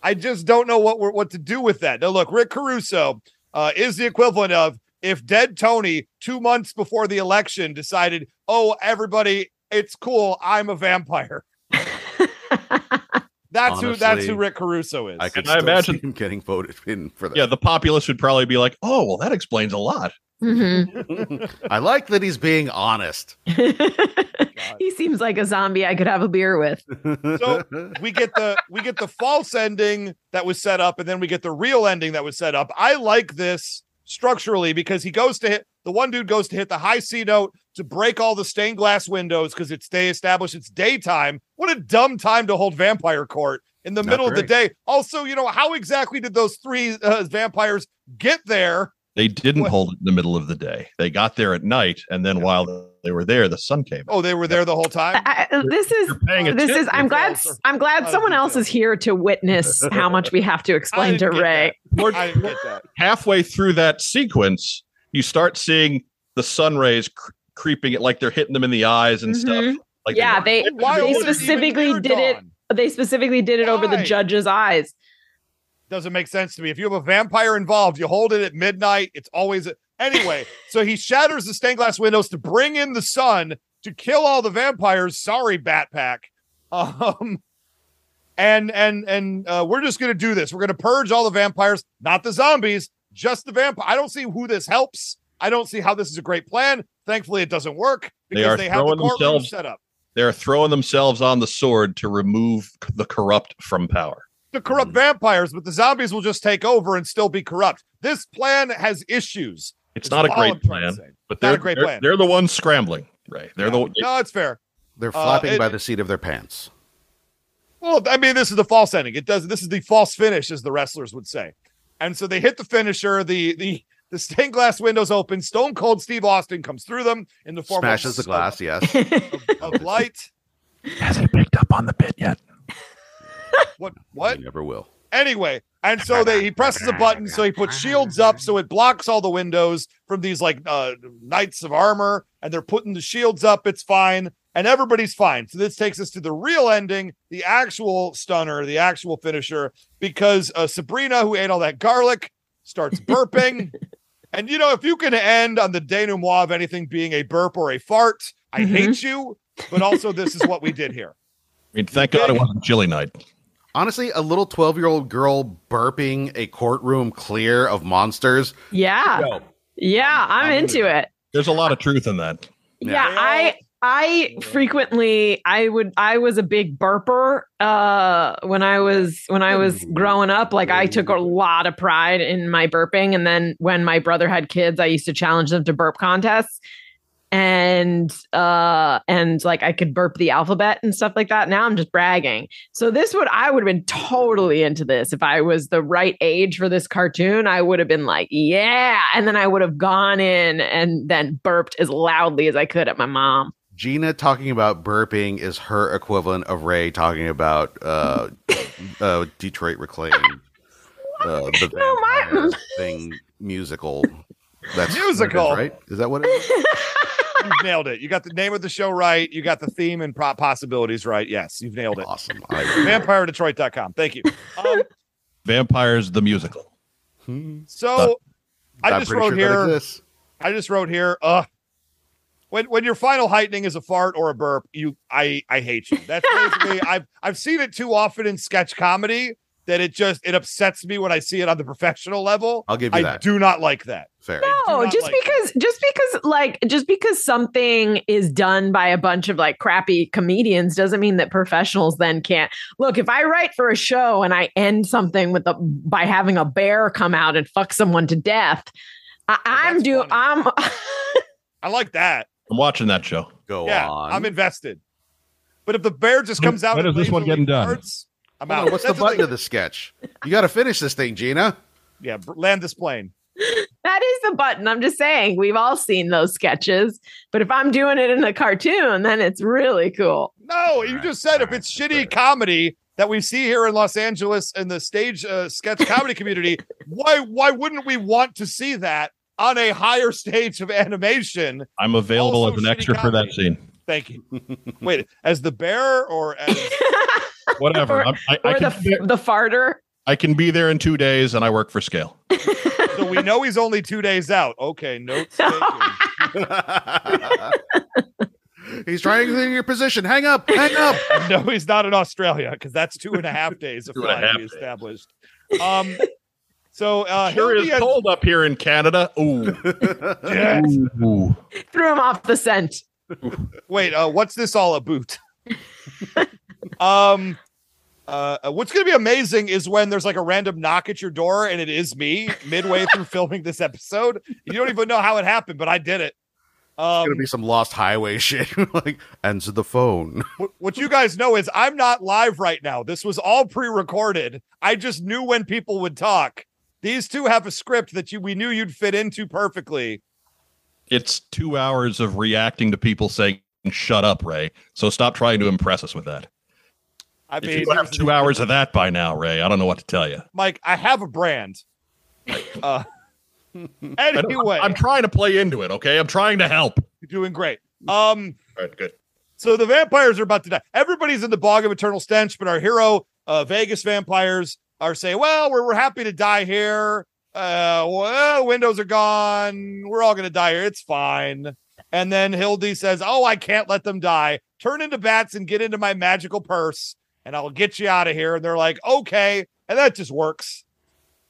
Speaker 1: I just don't know what we're, what to do with that. Now, look, Rick Caruso uh, is the equivalent of if Dead Tony two months before the election decided, "Oh, everybody, it's cool, I'm a vampire." That's who. That's who Rick Caruso is.
Speaker 2: I could
Speaker 4: And I imagine-
Speaker 2: him getting voted in for that.
Speaker 4: Yeah, the populace would probably be like, "Oh, well, that explains a lot."
Speaker 3: Mhm.
Speaker 2: I like that he's being honest.
Speaker 3: he seems like a zombie I could have a beer with.
Speaker 1: So we get the we get the false ending that was set up, and then we get the real ending that was set up. I like this structurally because he goes to hit the one dude goes to hit the high C note to break all the stained glass windows because it's they establish it's daytime. What a dumb time to hold vampire court in the
Speaker 2: Not
Speaker 1: middle of the day. Also, you know how exactly did those three uh, vampires get there?
Speaker 4: They didn't
Speaker 1: What?
Speaker 4: hold it in the middle of the day. They got there at night, and then while they were there, the sun came.
Speaker 1: Oh, they were there the whole time.
Speaker 3: I, I- this is this is. I'm glad.
Speaker 1: Are-
Speaker 3: I'm glad someone else is here to witness how much we have to explain to
Speaker 1: didn't get
Speaker 3: Ray.
Speaker 1: I didn't get that.
Speaker 4: halfway through that sequence, you start seeing the sun rays cr- creeping it like they're hitting them in the eyes and stuff.
Speaker 3: Mhm.
Speaker 4: Like
Speaker 3: Yeah, they
Speaker 1: Why
Speaker 3: they
Speaker 1: was it even
Speaker 3: specifically
Speaker 1: near
Speaker 3: did it. They specifically did it over the judge's eyes.
Speaker 1: Doesn't make sense to me. If you have a vampire involved, you hold it at midnight. It's always a- anyway. so he shatters the stained glass windows to bring in the sun to kill all the vampires. Sorry, Bat Pack. Um, and and and uh, we're just gonna do this. We're gonna purge all the vampires, not the zombies, just the vampire. I don't see who this helps. I don't see how this is a great plan. Thankfully, it doesn't work
Speaker 4: They
Speaker 1: because
Speaker 4: are
Speaker 1: they, have the
Speaker 4: throwing
Speaker 1: courtroom
Speaker 4: themselves-
Speaker 1: set up.
Speaker 4: they're throwing themselves on the sword to remove the corrupt from power.
Speaker 1: The corrupt vampires, but the zombies will just take over and still be corrupt. This plan has issues.
Speaker 4: It's
Speaker 1: Is
Speaker 4: not a
Speaker 1: all
Speaker 4: great
Speaker 1: I'm
Speaker 4: plan,
Speaker 1: say.
Speaker 4: but
Speaker 1: Not a
Speaker 4: they're
Speaker 1: great
Speaker 4: they're,
Speaker 1: plan.
Speaker 4: they're the ones scrambling. Right? They're the
Speaker 1: No, it's fair.
Speaker 2: They're
Speaker 1: Uh,
Speaker 2: flapping
Speaker 1: it-
Speaker 2: by the seat of their pants.
Speaker 1: Well, I mean, this is the false ending. It does. This is the false finish, as the wrestlers would say. And so they hit the finisher. The the the stained glass windows open. Stone Cold Steve Austin comes through them in the form
Speaker 2: Smashes the
Speaker 1: of,
Speaker 2: glass, yes.
Speaker 1: of, of light.
Speaker 4: Has he picked up on the bit yet?
Speaker 1: What? What?
Speaker 2: They never will.
Speaker 1: Anyway, and so they he presses a button, so he puts shields up, so it blocks all the windows from these like uh knights of armor, and they're putting the shields up. It's fine, and everybody's fine. So this takes us to the real ending, the actual stunner, the actual finisher, because uh, Sabrina, who ate all that garlic, starts burping. and you know, if you can end on the denouement of anything being a burp or a fart, I
Speaker 3: Mhm.
Speaker 1: hate you. But also, this is what we did here.
Speaker 4: I mean, thank God it wasn't chilly night.
Speaker 2: Honestly, a little 12 year old girl burping a courtroom clear of monsters.
Speaker 3: Yeah,
Speaker 2: Yo,
Speaker 3: yeah, I'm
Speaker 2: I'm
Speaker 3: into
Speaker 2: into
Speaker 3: it.
Speaker 4: There's a lot of truth in that.
Speaker 3: Yeah,
Speaker 1: They
Speaker 3: I I frequently I would I was a big burper uh when I was when I was growing up like I took a lot of pride in my burping and then when my brother had kids I used to challenge them to burp contests and uh and like I could burp the alphabet and stuff like that now I'm just bragging so this would I would have been totally into this if I was the right age for this cartoon I would have been like yeah and then I would have gone in and then burped as loudly as I could at my mom
Speaker 2: Gina talking about burping is her equivalent of Ray talking about uh, uh, Detroit Reclaim, uh, the
Speaker 3: No, my-
Speaker 2: thing musical. That's
Speaker 1: Musical.
Speaker 2: right? Is that what it is?
Speaker 1: You've nailed it. You got the name of the show right. You got the theme and pro- possibilities right. Yes, you've nailed it.
Speaker 2: Awesome. I,
Speaker 1: VampireDetroit.com. Thank you. Um,
Speaker 4: Vampires the musical.
Speaker 1: so I just wrote
Speaker 2: sure
Speaker 1: here. I just wrote here. Uh, when when your final heightening is a fart or a burp, you I I hate you. That's basically I've I've seen it too often in sketch comedy that it just it upsets me when I see it on the professional level.
Speaker 2: I'll give you
Speaker 1: I
Speaker 2: that.
Speaker 1: do not like that.
Speaker 2: Fair.
Speaker 3: No, just
Speaker 1: like
Speaker 3: because just because like just because something is done by a bunch of like crappy comedians doesn't mean that professionals then can't. Look, if I write for a show and I end something with a by having a bear come out and fuck someone to death, I, oh, I'm
Speaker 1: that's
Speaker 3: do
Speaker 1: funny.
Speaker 3: I'm
Speaker 1: I like that.
Speaker 4: I'm watching that show.
Speaker 2: Go
Speaker 1: yeah,
Speaker 2: on.
Speaker 1: I'm invested. But if the bear just comes out,
Speaker 4: when
Speaker 1: and
Speaker 4: is this one
Speaker 1: lazily
Speaker 4: getting done?
Speaker 1: farts, I'm
Speaker 2: Hold
Speaker 1: out.
Speaker 2: on, what's the button
Speaker 1: thing.
Speaker 2: of the sketch? You got to finish this thing, Gina.
Speaker 1: Yeah, land this plane.
Speaker 3: that is the button. I'm just saying we've all seen those sketches. But if I'm doing it in a cartoon, then it's really cool.
Speaker 1: No, you just said if it's shitty comedy that we see here in Los Angeles in the stage uh, sketch comedy community, why why wouldn't we want to see that on a higher stage of animation?
Speaker 4: I'm available
Speaker 1: Also
Speaker 4: as an
Speaker 1: shitty
Speaker 4: extra for that scene.
Speaker 1: Thank you. Wait, as the bear or as
Speaker 4: Whatever.
Speaker 3: Or-
Speaker 4: I'm, I, I,
Speaker 3: Or the
Speaker 4: can be
Speaker 3: the farter.
Speaker 4: I can be there in two days, and I work for scale.
Speaker 1: so we know he's only two days out. Okay, notes.
Speaker 2: He's trying to get in your position. Hang up. Hang up.
Speaker 1: no, he's not in Australia because that's two and a half days of
Speaker 4: Two and a
Speaker 1: flying
Speaker 4: half
Speaker 1: we
Speaker 4: days.
Speaker 1: established. Um, so uh,
Speaker 4: Sure
Speaker 1: he'll
Speaker 4: is
Speaker 1: be at-
Speaker 4: cold up here in Canada. Ooh.
Speaker 1: Yes.
Speaker 4: Ooh.
Speaker 3: Threw him off the scent.
Speaker 1: Wait, uh, what's this all about? Um, uh, what's going to be amazing is when there's like a random knock at your door and it is me midway through filming this episode. You don't even know how it happened, but I did it. Um,
Speaker 2: gonna be some lost highway shit. like answer the phone.
Speaker 1: wh- what you guys know is I'm not live right now. This was all pre-recorded. I just knew when people would talk. These two have a script that you we knew you'd fit into perfectly.
Speaker 4: It's two hours of reacting to people saying, shut up, Ray. So stop trying to impress us with that.
Speaker 1: I
Speaker 4: If
Speaker 1: mean,
Speaker 4: you have two hours of that by now, Ray, I don't know what to tell you.
Speaker 1: Mike, I have a brand. Uh, anyway,
Speaker 4: I'm trying to play into it, okay? I'm trying to help.
Speaker 1: you're doing great. Um,
Speaker 4: All right, good.
Speaker 1: So the vampires are about to die. Everybody's in the bog of eternal stench, but our hero, uh, Vegas vampires, are saying, "Well, we're, we're happy to die here. Uh, well, windows are gone. We're all gonna die here. It's fine." And then Hildy says, "Oh, I can't let them die. Turn into bats and get into my magical purse, and I'll get you out of here." And they're like, "Okay," and that just works.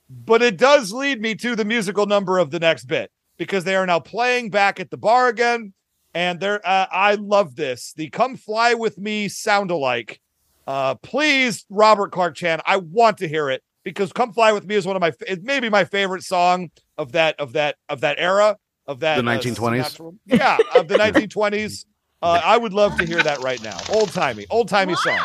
Speaker 1: But it does lead me to the musical number of the next bit because they are now playing back at the bar again and there uh, i love this the come fly with me sound alike uh please robert clark chan i want to hear it because come fly with me is one of my, it may be my favorite song of that of that of that era of that
Speaker 2: The
Speaker 1: uh,
Speaker 2: 1920s?
Speaker 1: Sinatra- yeah of the 1920s uh, i would love to hear that right now old timey old timey song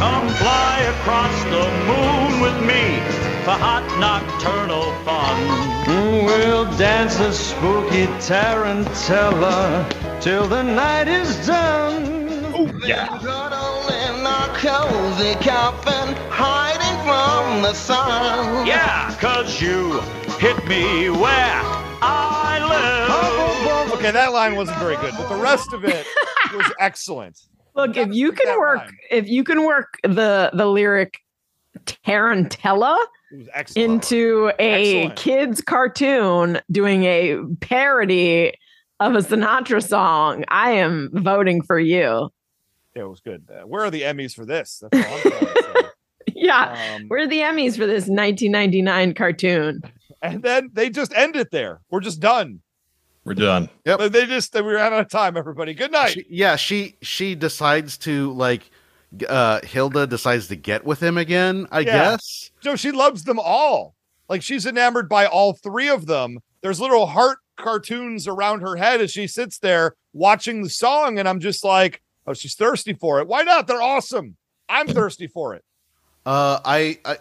Speaker 6: Come fly across the moon with me for hot nocturnal fun. We'll dance a spooky tarantella till the night is done.
Speaker 4: Oh, yeah.
Speaker 10: Cuddle in our cozy coffin, hiding from the sun.
Speaker 6: Yeah, cause you hit me where I live.
Speaker 1: okay that line wasn't very good but the rest of it was excellent
Speaker 3: Look, if you can work,
Speaker 1: rhyme.
Speaker 3: if you can work the the lyric Tarantella
Speaker 1: it was excellent
Speaker 3: into a
Speaker 1: Excellent.
Speaker 3: kids cartoon doing a parody of a Sinatra song, I am voting for you.
Speaker 1: it was good uh, where are the emmys for this that's all i'm trying to.
Speaker 3: Yeah.
Speaker 1: Um,
Speaker 3: Where are the Emmys for this 1999 cartoon?
Speaker 1: And then they just end it there. We're just done.
Speaker 4: We're done.
Speaker 2: Yep.
Speaker 1: But they just we were out of time. Everybody, good night.
Speaker 2: She, yeah, she she decides to like uh Hilda decides to get with him again, I
Speaker 1: Yeah.
Speaker 2: guess.
Speaker 1: No, she loves them all. Like she's enamored by all three of them. There's little heart cartoons around her head as she sits there watching the song, and I'm just like, oh, she's thirsty for it. Why not? They're awesome. I'm thirsty for it.
Speaker 2: Uh I, I uh,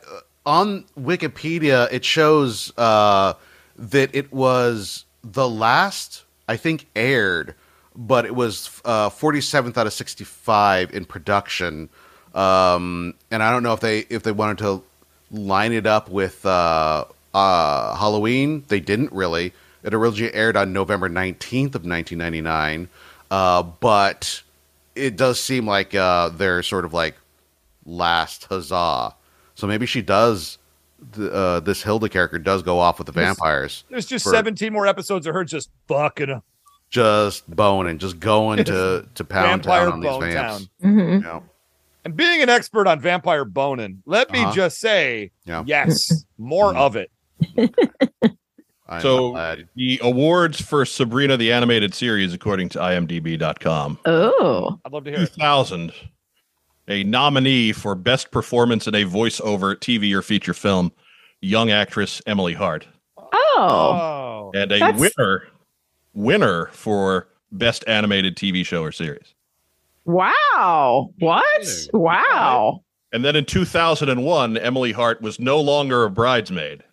Speaker 2: on Wikipedia it shows uh that it was the last I think aired, but it was uh 47th out of 65 in production. Um and I don't know if they if they wanted to line it up with uh uh Halloween. They didn't really. It originally aired on November 19th of 1999. Uh but it does seem like uh they're sort of like last huzzah. So maybe she does. th- Uh, this Hilda character does go off with the
Speaker 1: There's-
Speaker 2: vampires.
Speaker 1: There's just
Speaker 2: for
Speaker 1: 17 more episodes of her just fucking them.
Speaker 2: just boning, just going to to pound
Speaker 1: Vampire
Speaker 2: town on these
Speaker 1: Bone
Speaker 2: vamps.
Speaker 1: Town.
Speaker 3: Mhm.
Speaker 2: Yeah.
Speaker 1: And being an expert on vampire boning, let me
Speaker 2: Uh-huh.
Speaker 1: just say,
Speaker 2: Yeah.
Speaker 1: yes, more of it.
Speaker 2: I'm
Speaker 4: So
Speaker 2: glad.
Speaker 4: the awards for Sabrina the animated series, according to IMDb.com,
Speaker 3: Oh.
Speaker 1: I'd love to hear it.
Speaker 4: 2000, a nominee for best performance in a voiceover TV or feature film, young actress Emily Hart,
Speaker 3: Oh.
Speaker 1: Oh,
Speaker 4: and a
Speaker 3: That's-
Speaker 4: winner winner for best animated TV show or series.
Speaker 3: Wow. What? Wow.
Speaker 4: And then in 2001, Emily Hart was no longer a bridesmaid,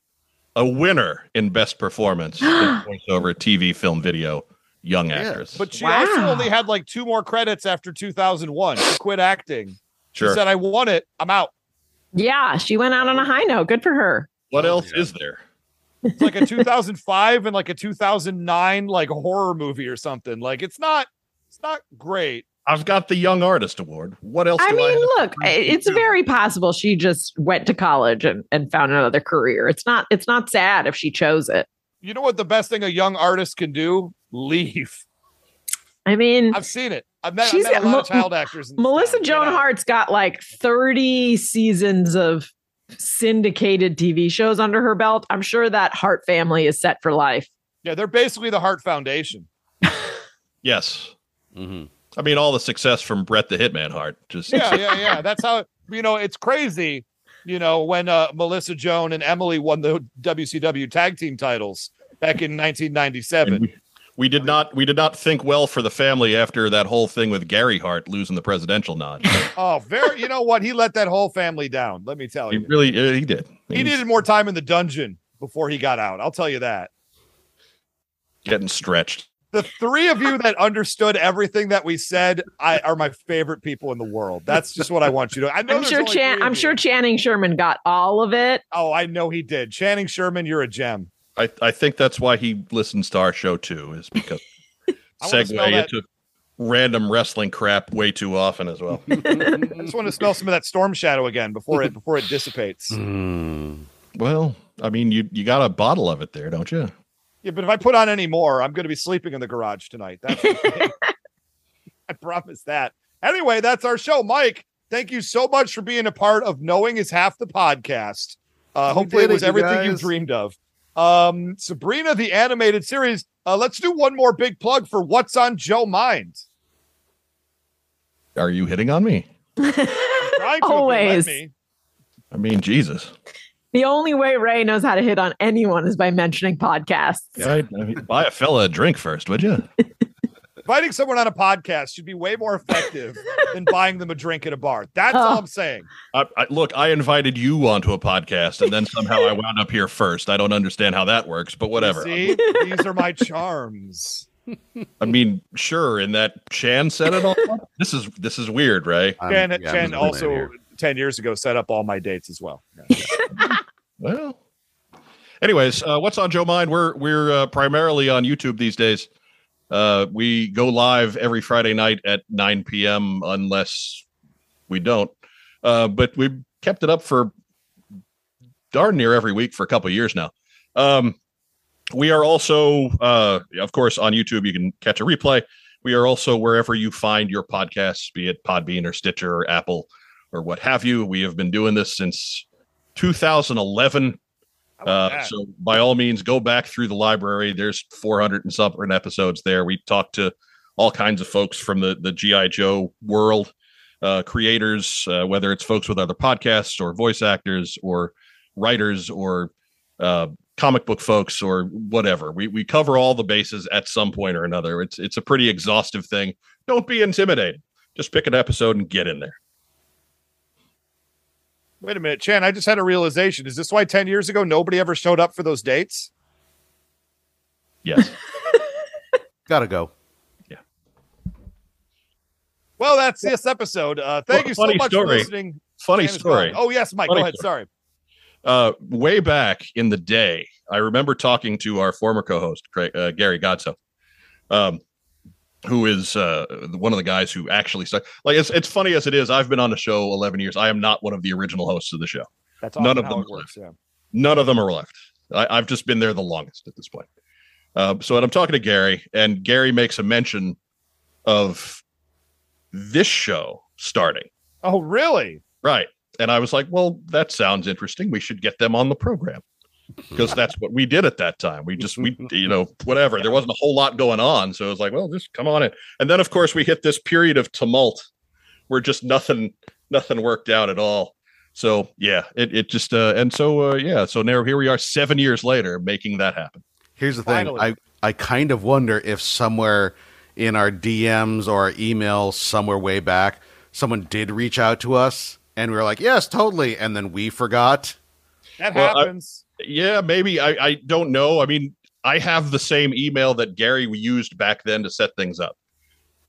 Speaker 4: a winner in best performance in voiceover TV, film, video, young actress.
Speaker 1: but she
Speaker 3: Wow.
Speaker 1: also only had like two more credits after 2001. She quit acting.
Speaker 4: Sure.
Speaker 1: She said, I won it. I'm out.
Speaker 3: Yeah, she went out on a high note. Good for her.
Speaker 4: what oh, else is there?
Speaker 1: It's like a 2005 and like a 2009 like horror movie or something. Like it's not, it's not great.
Speaker 4: I've got the Young Artist Award. What else
Speaker 3: I
Speaker 4: do
Speaker 3: mean,
Speaker 4: I
Speaker 3: look, it's very possible she just went to college and, and found another career. It's not it's not sad if she chose it.
Speaker 1: You know what the best thing a young artist can do? Leave.
Speaker 3: I mean,
Speaker 1: I've seen it. I've met, I've
Speaker 3: She's
Speaker 1: met a lot of child actors.
Speaker 3: Melissa
Speaker 1: town. Get
Speaker 3: Joan
Speaker 1: out.
Speaker 3: Hart's got like 30 seasons of syndicated TV shows under her belt. I'm sure that Hart family is set for life.
Speaker 1: Yeah, they're basically the Hart Foundation.
Speaker 4: Yes.
Speaker 2: Mhm.
Speaker 4: I mean, all the success from Bret the Hitman Hart. Just
Speaker 1: Yeah, yeah, yeah. That's how you know it's crazy. You know when uh, Melissa Joan and Emily won the WCW tag team titles back in 1997.
Speaker 4: we, we did not we did not think well for the family after that whole thing with Gary Hart losing the presidential nod.
Speaker 1: Oh, very. You know what? He let that whole family down. Let me tell you.
Speaker 4: he really uh, he did.
Speaker 1: He
Speaker 4: He's
Speaker 1: needed more time in the dungeon before he got out. I'll tell you that.
Speaker 4: getting stretched.
Speaker 1: The three of you that understood everything that we said I, are my favorite people in the world. That's just what I want you to. I know.
Speaker 3: I'm sure
Speaker 1: only
Speaker 3: Chan I'm
Speaker 1: you.
Speaker 3: sure Channing Sherman got all of it.
Speaker 1: Oh, I know he did. Channing Sherman, you're a gem.
Speaker 4: I, I think that's why he listens to our show too, is because
Speaker 1: I wanna
Speaker 4: segue into random wrestling crap way too often as well.
Speaker 1: I just want to smell some of that storm shadow again before it before it dissipates.
Speaker 2: Mm.
Speaker 4: well, I mean, you you got a bottle of it there, don't you?
Speaker 1: Yeah, but if I put on any more, I'm going to be sleeping in the garage tonight. That's. I promise that. Anyway, that's our show. Mike, thank you so much for being a part of Knowing is Half the Podcast. Uh, hopefully, it
Speaker 2: it,
Speaker 1: was
Speaker 2: you
Speaker 1: everything you
Speaker 2: guys.
Speaker 1: dreamed of. Um, Sabrina, the animated series. Uh, let's do one more big plug for What's on Joe Mind.
Speaker 4: Are you hitting on me?
Speaker 1: Trying to, if you'll let
Speaker 3: Always.
Speaker 1: me.
Speaker 4: I mean, Jesus.
Speaker 3: The only way Ray knows how to hit on anyone is by mentioning podcasts.
Speaker 4: Right? I mean, buy a fella a drink first, would you?
Speaker 1: Inviting someone on a podcast should be way more effective than buying them a drink at a bar. That's all
Speaker 3: Oh.
Speaker 1: I'm saying.
Speaker 4: I, I, look, I invited you onto a podcast, and then somehow I wound up here first. I don't understand how that works, but whatever.
Speaker 1: See, these are my charms.
Speaker 4: I mean, sure. And that Chan said it all. this is this is weird, Ray.
Speaker 2: I'm-
Speaker 1: Chan,
Speaker 2: yeah,
Speaker 1: Chan also
Speaker 2: here.
Speaker 1: 10 years ago set up all my dates as well.
Speaker 4: Well, anyways, uh, what's on Joe Mind? We're we're uh, primarily on YouTube these days. Uh, we go live every Friday night at 9 p.m. unless we don't. Uh, but we've kept it up for darn near every week for a couple years now. Um, we are also, uh, of course, on YouTube. You can catch a replay. We are also wherever you find your podcasts, be it Podbean or Stitcher or Apple or what have you. We have been doing this since 2011. Uh, so by all means, go back through the library. There's 400 and something episodes there. We talked to all kinds of folks from the the GI Joe world, uh, creators, uh, whether it's folks with other podcasts or voice actors or writers or uh, comic book folks or whatever. We we cover all the bases at some point or another. It's it's a pretty exhaustive thing. Don't be intimidated. Just pick an episode and get in there.
Speaker 1: Wait a minute, Chan. I just had a realization. Is this why 10 years ago nobody ever showed up for those dates?
Speaker 4: Yes.
Speaker 2: Gotta go. Yeah.
Speaker 1: Well, that's this episode. Uh, thank
Speaker 4: Well,
Speaker 1: you so much
Speaker 4: story.
Speaker 1: for listening.
Speaker 4: Funny
Speaker 1: Chan
Speaker 4: story.
Speaker 1: Oh, yes, Mike.
Speaker 4: Funny
Speaker 1: go ahead.
Speaker 4: story.
Speaker 1: Sorry.
Speaker 4: uh, way back in the day, I remember talking to our former co-host Craig, uh, Gary Godso, um, who is uh, one of the guys who actually stuck. Like it's it's funny as it is. I've been on the show eleven years. I am not one of the original hosts of the show.
Speaker 1: That's
Speaker 4: None of them
Speaker 1: it works. Yeah.
Speaker 4: None of them are left. I, I've just been there the longest at this point. Uh, so I'm talking to Gary, and Gary makes a mention of this show starting.
Speaker 1: Oh, really?
Speaker 4: Right. And I was like, well, that sounds interesting. We should get them on the program because that's what we did at that time. We just, we, you know, whatever. There wasn't a whole lot going on. So it was like, well, just come on in. And then, of course, we hit this period of tumult where just nothing, nothing worked out at all. So yeah, it, it just, uh, and so, uh, yeah. So now here we are seven years later making that happen.
Speaker 2: Here's the thing.
Speaker 1: Finally.
Speaker 2: I, I kind of wonder if somewhere in our DMs or our emails somewhere way back, someone did reach out to us and we were like, yes, totally. And then we forgot.
Speaker 1: That
Speaker 4: Well, I-
Speaker 1: happens.
Speaker 4: Yeah, maybe. I, I don't know. I mean, I have the same email that Gary used back then to set things up.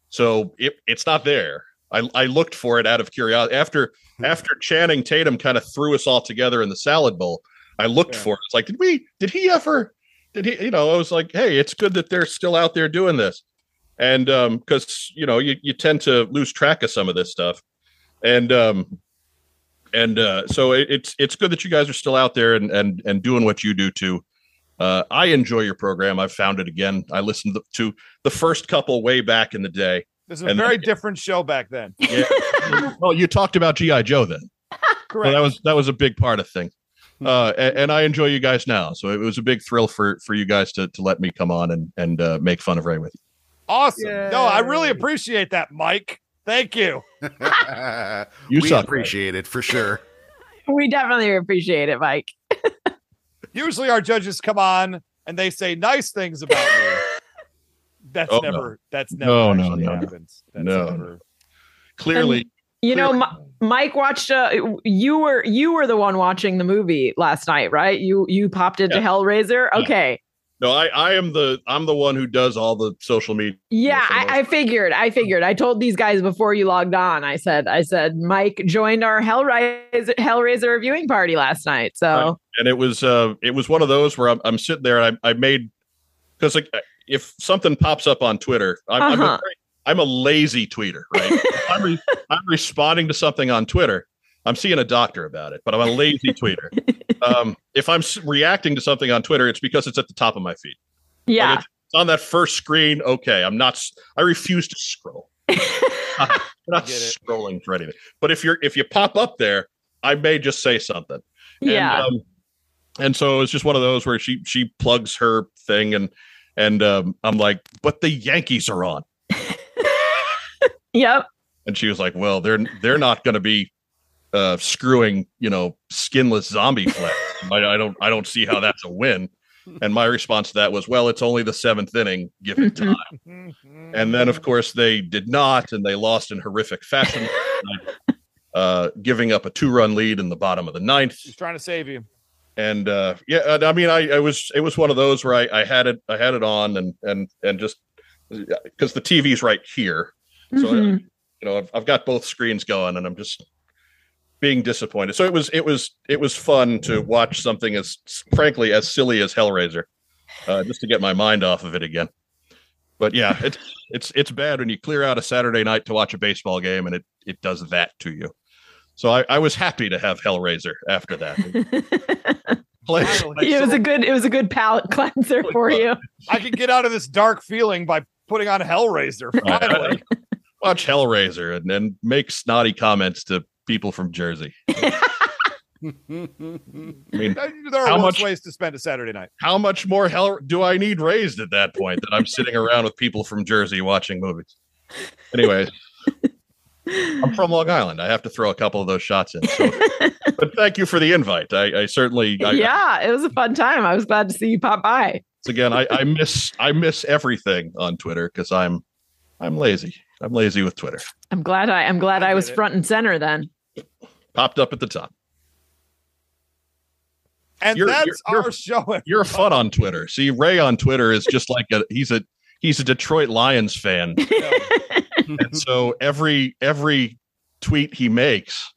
Speaker 4: So it, it's not there. I, I looked for it out of curiosity. After after Channing Tatum kind of threw us all together in the salad bowl, I looked
Speaker 1: Yeah.
Speaker 4: for it. It's like, did we did he ever did he you know, I was like, hey, it's good that they're still out there doing this. And um, because you know, you, you tend to lose track of some of this stuff. And um and uh, so it, it's it's good that you guys are still out there and and and doing what you do too. Uh, I enjoy your program. I've found it again. I listened to the first couple way back in the day.
Speaker 1: This is a
Speaker 4: and-
Speaker 1: very different show back then.
Speaker 4: Yeah. well, you talked about GI Joe then. So
Speaker 1: Correct.
Speaker 4: that was that was a big part of thing. Uh, and, and I enjoy you guys now. So it was a big thrill for for you guys to to let me come on and and uh, make fun of Ray with you.
Speaker 1: awesome. No, I really appreciate that, Mike. Thank you.
Speaker 4: You
Speaker 2: we
Speaker 4: suck,
Speaker 2: appreciate it for sure.
Speaker 3: We definitely appreciate it, Mike.
Speaker 1: Usually our judges come on and they say nice things about me. That's
Speaker 4: Oh, no.
Speaker 1: never that's never
Speaker 4: No, no,
Speaker 1: actually
Speaker 4: no, no.
Speaker 1: happens. That's
Speaker 4: No,
Speaker 1: never-
Speaker 4: Clearly,
Speaker 3: You know, Mi- Mike watched. Uh, you were you were the one watching the movie last night, right? You you popped into
Speaker 4: Yeah.
Speaker 3: Hellraiser.
Speaker 4: Yeah.
Speaker 3: Okay,
Speaker 4: no. I I am the I'm the one who does all the social media.
Speaker 3: yeah,
Speaker 4: for the most
Speaker 3: I, I figured. I figured. I told these guys before you logged on. I said, I said, Mike joined our Hellraiser Hellraiser viewing party last night. So
Speaker 4: Right. and it was uh it was one of those where I'm, I'm sitting there and I, I made because like if something pops up on Twitter, I'm, I'm, a,
Speaker 3: Uh-huh.
Speaker 4: I'm a lazy tweeter, right? I'm, re- I'm responding to something on Twitter. I'm seeing a doctor about it, but I'm a lazy tweeter. Um, if I'm reacting to something on Twitter, it's because it's at the top of my feed.
Speaker 3: yeah,
Speaker 4: Like, it's on that first screen. Okay, I'm not. I refuse to scroll. I'm not scrolling for anything. But if you're if you pop up there, I may just say something. And,
Speaker 3: yeah.
Speaker 4: um, and so it's just one of those where she she plugs her thing and and um, I'm like, but the Yankees are on,
Speaker 3: yep.
Speaker 4: and she was like, well, they're they're not going to be uh, screwing you know skinless zombie flesh. I, I don't I don't see how that's a win. And my response to that was, well, it's only the seventh inning. Give it time. And then, of course, they did not, and they lost in horrific fashion, uh, giving up a two-run lead in the bottom of the ninth.
Speaker 1: He's trying to save you.
Speaker 4: And uh, yeah, I mean, I, I was it was one of those where I, I had it I had it on and and and just because the TV's right here, so
Speaker 3: Mhm.
Speaker 4: you know I've, I've got both screens going, and I'm just being disappointed. So it was it was it was fun to watch something as frankly as silly as Hellraiser, uh, just to get my mind off of it again. But yeah, it's it's it's bad when you clear out a Saturday night to watch a baseball game and it it does that to you. So I, I was happy to have Hellraiser after that. Play-
Speaker 3: it was a good it was a good palate cleanser for you.
Speaker 1: I can get out of this dark feeling by putting on Hellraiser. Finally.
Speaker 4: watch Hellraiser and then make snotty comments to people from Jersey. I mean,
Speaker 1: there are
Speaker 4: how much-
Speaker 1: ways to spend a Saturday night.
Speaker 4: how much more hell do I need raised at that point that I'm sitting around with people from Jersey watching movies? Anyway, I'm from Long Island. I have to throw a couple of those shots in. So, but thank you for the invite. I, I certainly, I,
Speaker 3: yeah, it was a fun time. I was glad to see you pop by.
Speaker 4: again, I, I miss, I miss everything on Twitter because I'm, I'm lazy. I'm lazy with Twitter.
Speaker 3: I'm glad I I'm glad
Speaker 1: I
Speaker 3: I, was
Speaker 1: it.
Speaker 3: front and center then.
Speaker 4: Popped up at the top.
Speaker 1: And
Speaker 4: You're-
Speaker 1: that's
Speaker 4: you're-
Speaker 1: our show.
Speaker 4: You're fun on Twitter. See, Ray on Twitter is just like a he's a he's a Detroit Lions fan. and so every every tweet he makes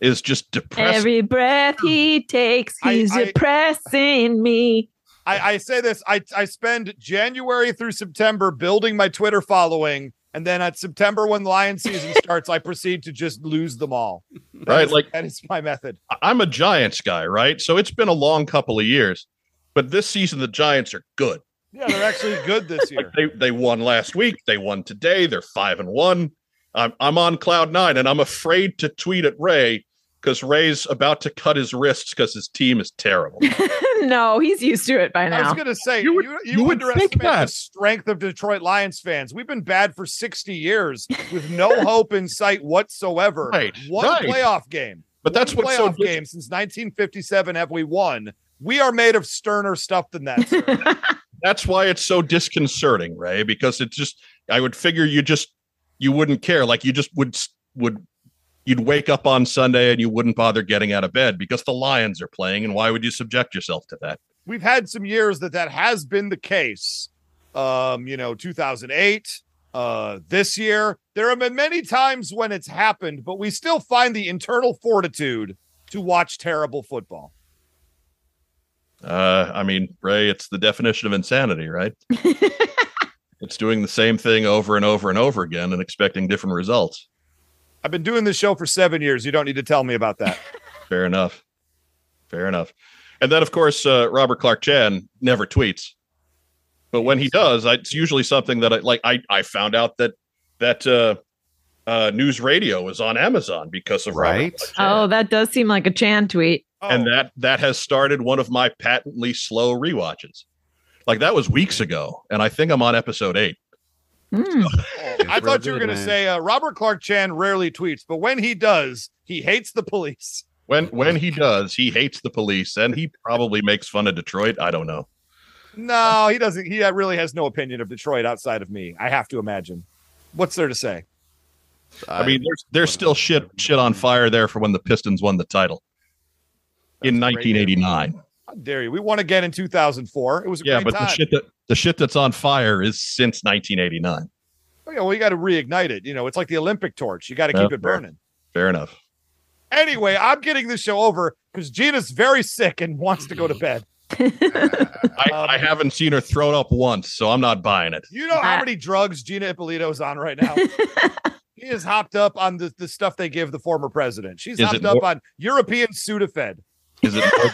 Speaker 4: is just depressing.
Speaker 3: Every breath he takes,
Speaker 1: I-
Speaker 3: he's
Speaker 1: I-
Speaker 3: depressing me.
Speaker 1: I, I say this. I I spend January through September building my Twitter following, and then at September when Lion season starts, I proceed to just lose them all. That
Speaker 4: Right,
Speaker 1: is-
Speaker 4: like-
Speaker 1: that is my method.
Speaker 4: I'm a Giants guy, right? So it's been a long couple of years, but this season the Giants are good.
Speaker 1: Yeah, they're actually good this year.
Speaker 4: They they won last week. They won today. They're five and one. I'm I'm on cloud nine, and I'm afraid to tweet at Ray because Ray's about to cut his wrists because his team is terrible.
Speaker 3: no, he's used to it by now.
Speaker 1: I was gonna say
Speaker 4: You
Speaker 1: you
Speaker 4: would-
Speaker 1: you,
Speaker 4: you would think
Speaker 1: underestimate the strength of Detroit Lions fans. We've been bad for sixty years with no hope in sight whatsoever.
Speaker 4: Right,
Speaker 1: One
Speaker 4: right.
Speaker 1: playoff game.
Speaker 4: But that's
Speaker 1: One
Speaker 4: what's so
Speaker 1: playoff game since 1957 have we won. We are made of sterner stuff than that.
Speaker 4: that's why it's so disconcerting, Ray, because it's just I would figure you just you wouldn't care. Like you just would would you'd wake up on Sunday and you wouldn't bother getting out of bed because the Lions are playing, and why would you subject yourself to that?
Speaker 1: We've had some years that that has been the case. Um, you know, 2008, uh, this year. There have been many times when it's happened, but we still find the internal fortitude to watch terrible football.
Speaker 4: Uh, I mean, Ray, it's the definition of insanity, right? it's doing the same thing over and over and over again and expecting different results.
Speaker 1: I've been doing this show for seven years. You don't need to tell me about that.
Speaker 4: Fair enough. Fair enough. And then, of course, uh, Robert Clark Chan never tweets, but when he does, I, it's usually something that I like. I I found out that that uh, uh, news radio is on Amazon because of Robert
Speaker 2: Right.
Speaker 4: Clark Chan.
Speaker 3: oh, that does seem like a Chan tweet.
Speaker 4: and
Speaker 1: Oh,
Speaker 4: that that has started one of my patently slow rewatches. Like that was weeks ago, and I think I'm on episode eight.
Speaker 3: Hmm.
Speaker 1: I thought you were going to say uh, Robert Clark Chan rarely tweets, but when he does, he hates the police.
Speaker 4: When when he does, he hates the police, and he probably makes fun of Detroit. I don't know.
Speaker 1: No, he doesn't. He really has no opinion of Detroit outside of me. I have to imagine. What's there to say?
Speaker 4: I mean, there's there's still shit shit on fire there for when the Pistons won the title in
Speaker 1: That's great.
Speaker 4: 1989.
Speaker 1: How dare you? We won again in 2004. It was a
Speaker 4: Yeah,
Speaker 1: great
Speaker 4: but
Speaker 1: time.
Speaker 4: the shit that the shit that's on fire is since 1989.
Speaker 1: Oh, yeah, well, you got to reignite it. You know, it's like the Olympic torch. You got to
Speaker 4: Yeah,
Speaker 1: keep it
Speaker 4: fair.
Speaker 1: burning.
Speaker 4: Fair enough.
Speaker 1: Anyway, I'm getting this show over because Gina's very sick and wants to go to bed.
Speaker 4: I,
Speaker 1: Um,
Speaker 4: I haven't seen her throw up once, so I'm not buying it.
Speaker 1: You know how many drugs Gina Ippolito is on right now? She is hopped up on the, the stuff they give the former president. She's
Speaker 4: Is
Speaker 1: hopped
Speaker 4: it
Speaker 1: up
Speaker 4: more-
Speaker 1: on European Sudafed.
Speaker 4: Is it more,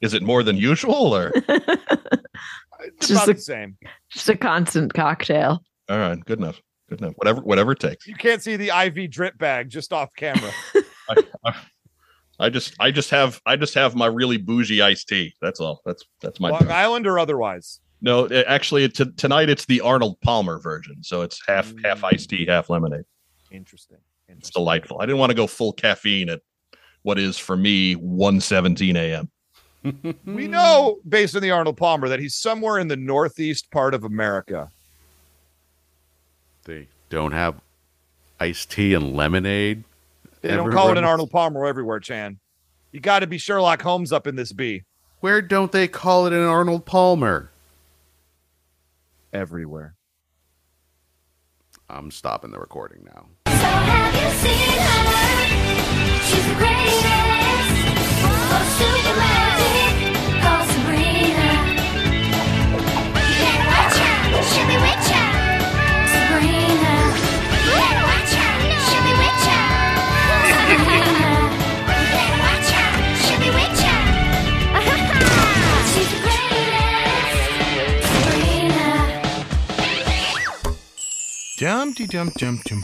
Speaker 4: is it more than usual or
Speaker 1: It's
Speaker 3: Just
Speaker 1: about
Speaker 3: a-
Speaker 1: the same.
Speaker 3: Just a constant cocktail.
Speaker 4: all right? Good enough. Good enough. Whatever whatever it takes.
Speaker 1: You can't see the IV drip bag just off camera.
Speaker 4: I, I, I just I just have I just have my really bougie iced tea. That's all. That's that's my
Speaker 1: Long Island or otherwise.
Speaker 4: no. it- Actually, it, t- tonight it's the Arnold Palmer version, so it's half half mm. iced tea, half lemonade.
Speaker 1: Interesting.
Speaker 4: It's delightful. I didn't want to go full caffeine at what is for me 1:17 a.m.
Speaker 1: We know, based on the Arnold Palmer, that he's somewhere in the northeast part of America.
Speaker 2: They don't have iced tea and lemonade.
Speaker 1: They don't call it an. Arnold Palmer everywhere, Chan. You got to be Sherlock Holmes up in this bee.
Speaker 2: Where don't they call it an Arnold Palmer?
Speaker 1: Everywhere.
Speaker 2: I'm stopping the recording now.
Speaker 7: So
Speaker 12: Dumpty dum dum dum.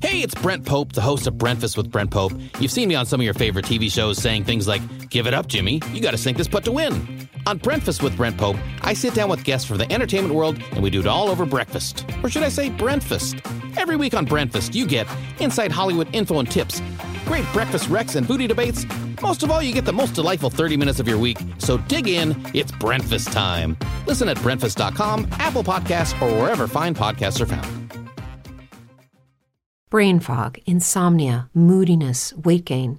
Speaker 12: Hey, it's Brent Pope, the host of Breakfast with Brent Pope. You've seen me on some of your favorite TV shows saying things like, Give it up, Jimmy. You got to sink this putt to win. On Breakfast with Brent Pope, I sit down with guests from the entertainment world and we do it all over breakfast. Or should I say, breakfast? Every week on Breakfast, you get inside Hollywood info and tips, great breakfast wrecks and booty debates. Most of all, you get the most delightful 30 minutes of your week. So dig in, it's breakfast time. Listen at Brentfast.com, Apple Podcasts, or wherever fine podcasts are found.
Speaker 13: Brain fog, insomnia, moodiness, weight gain.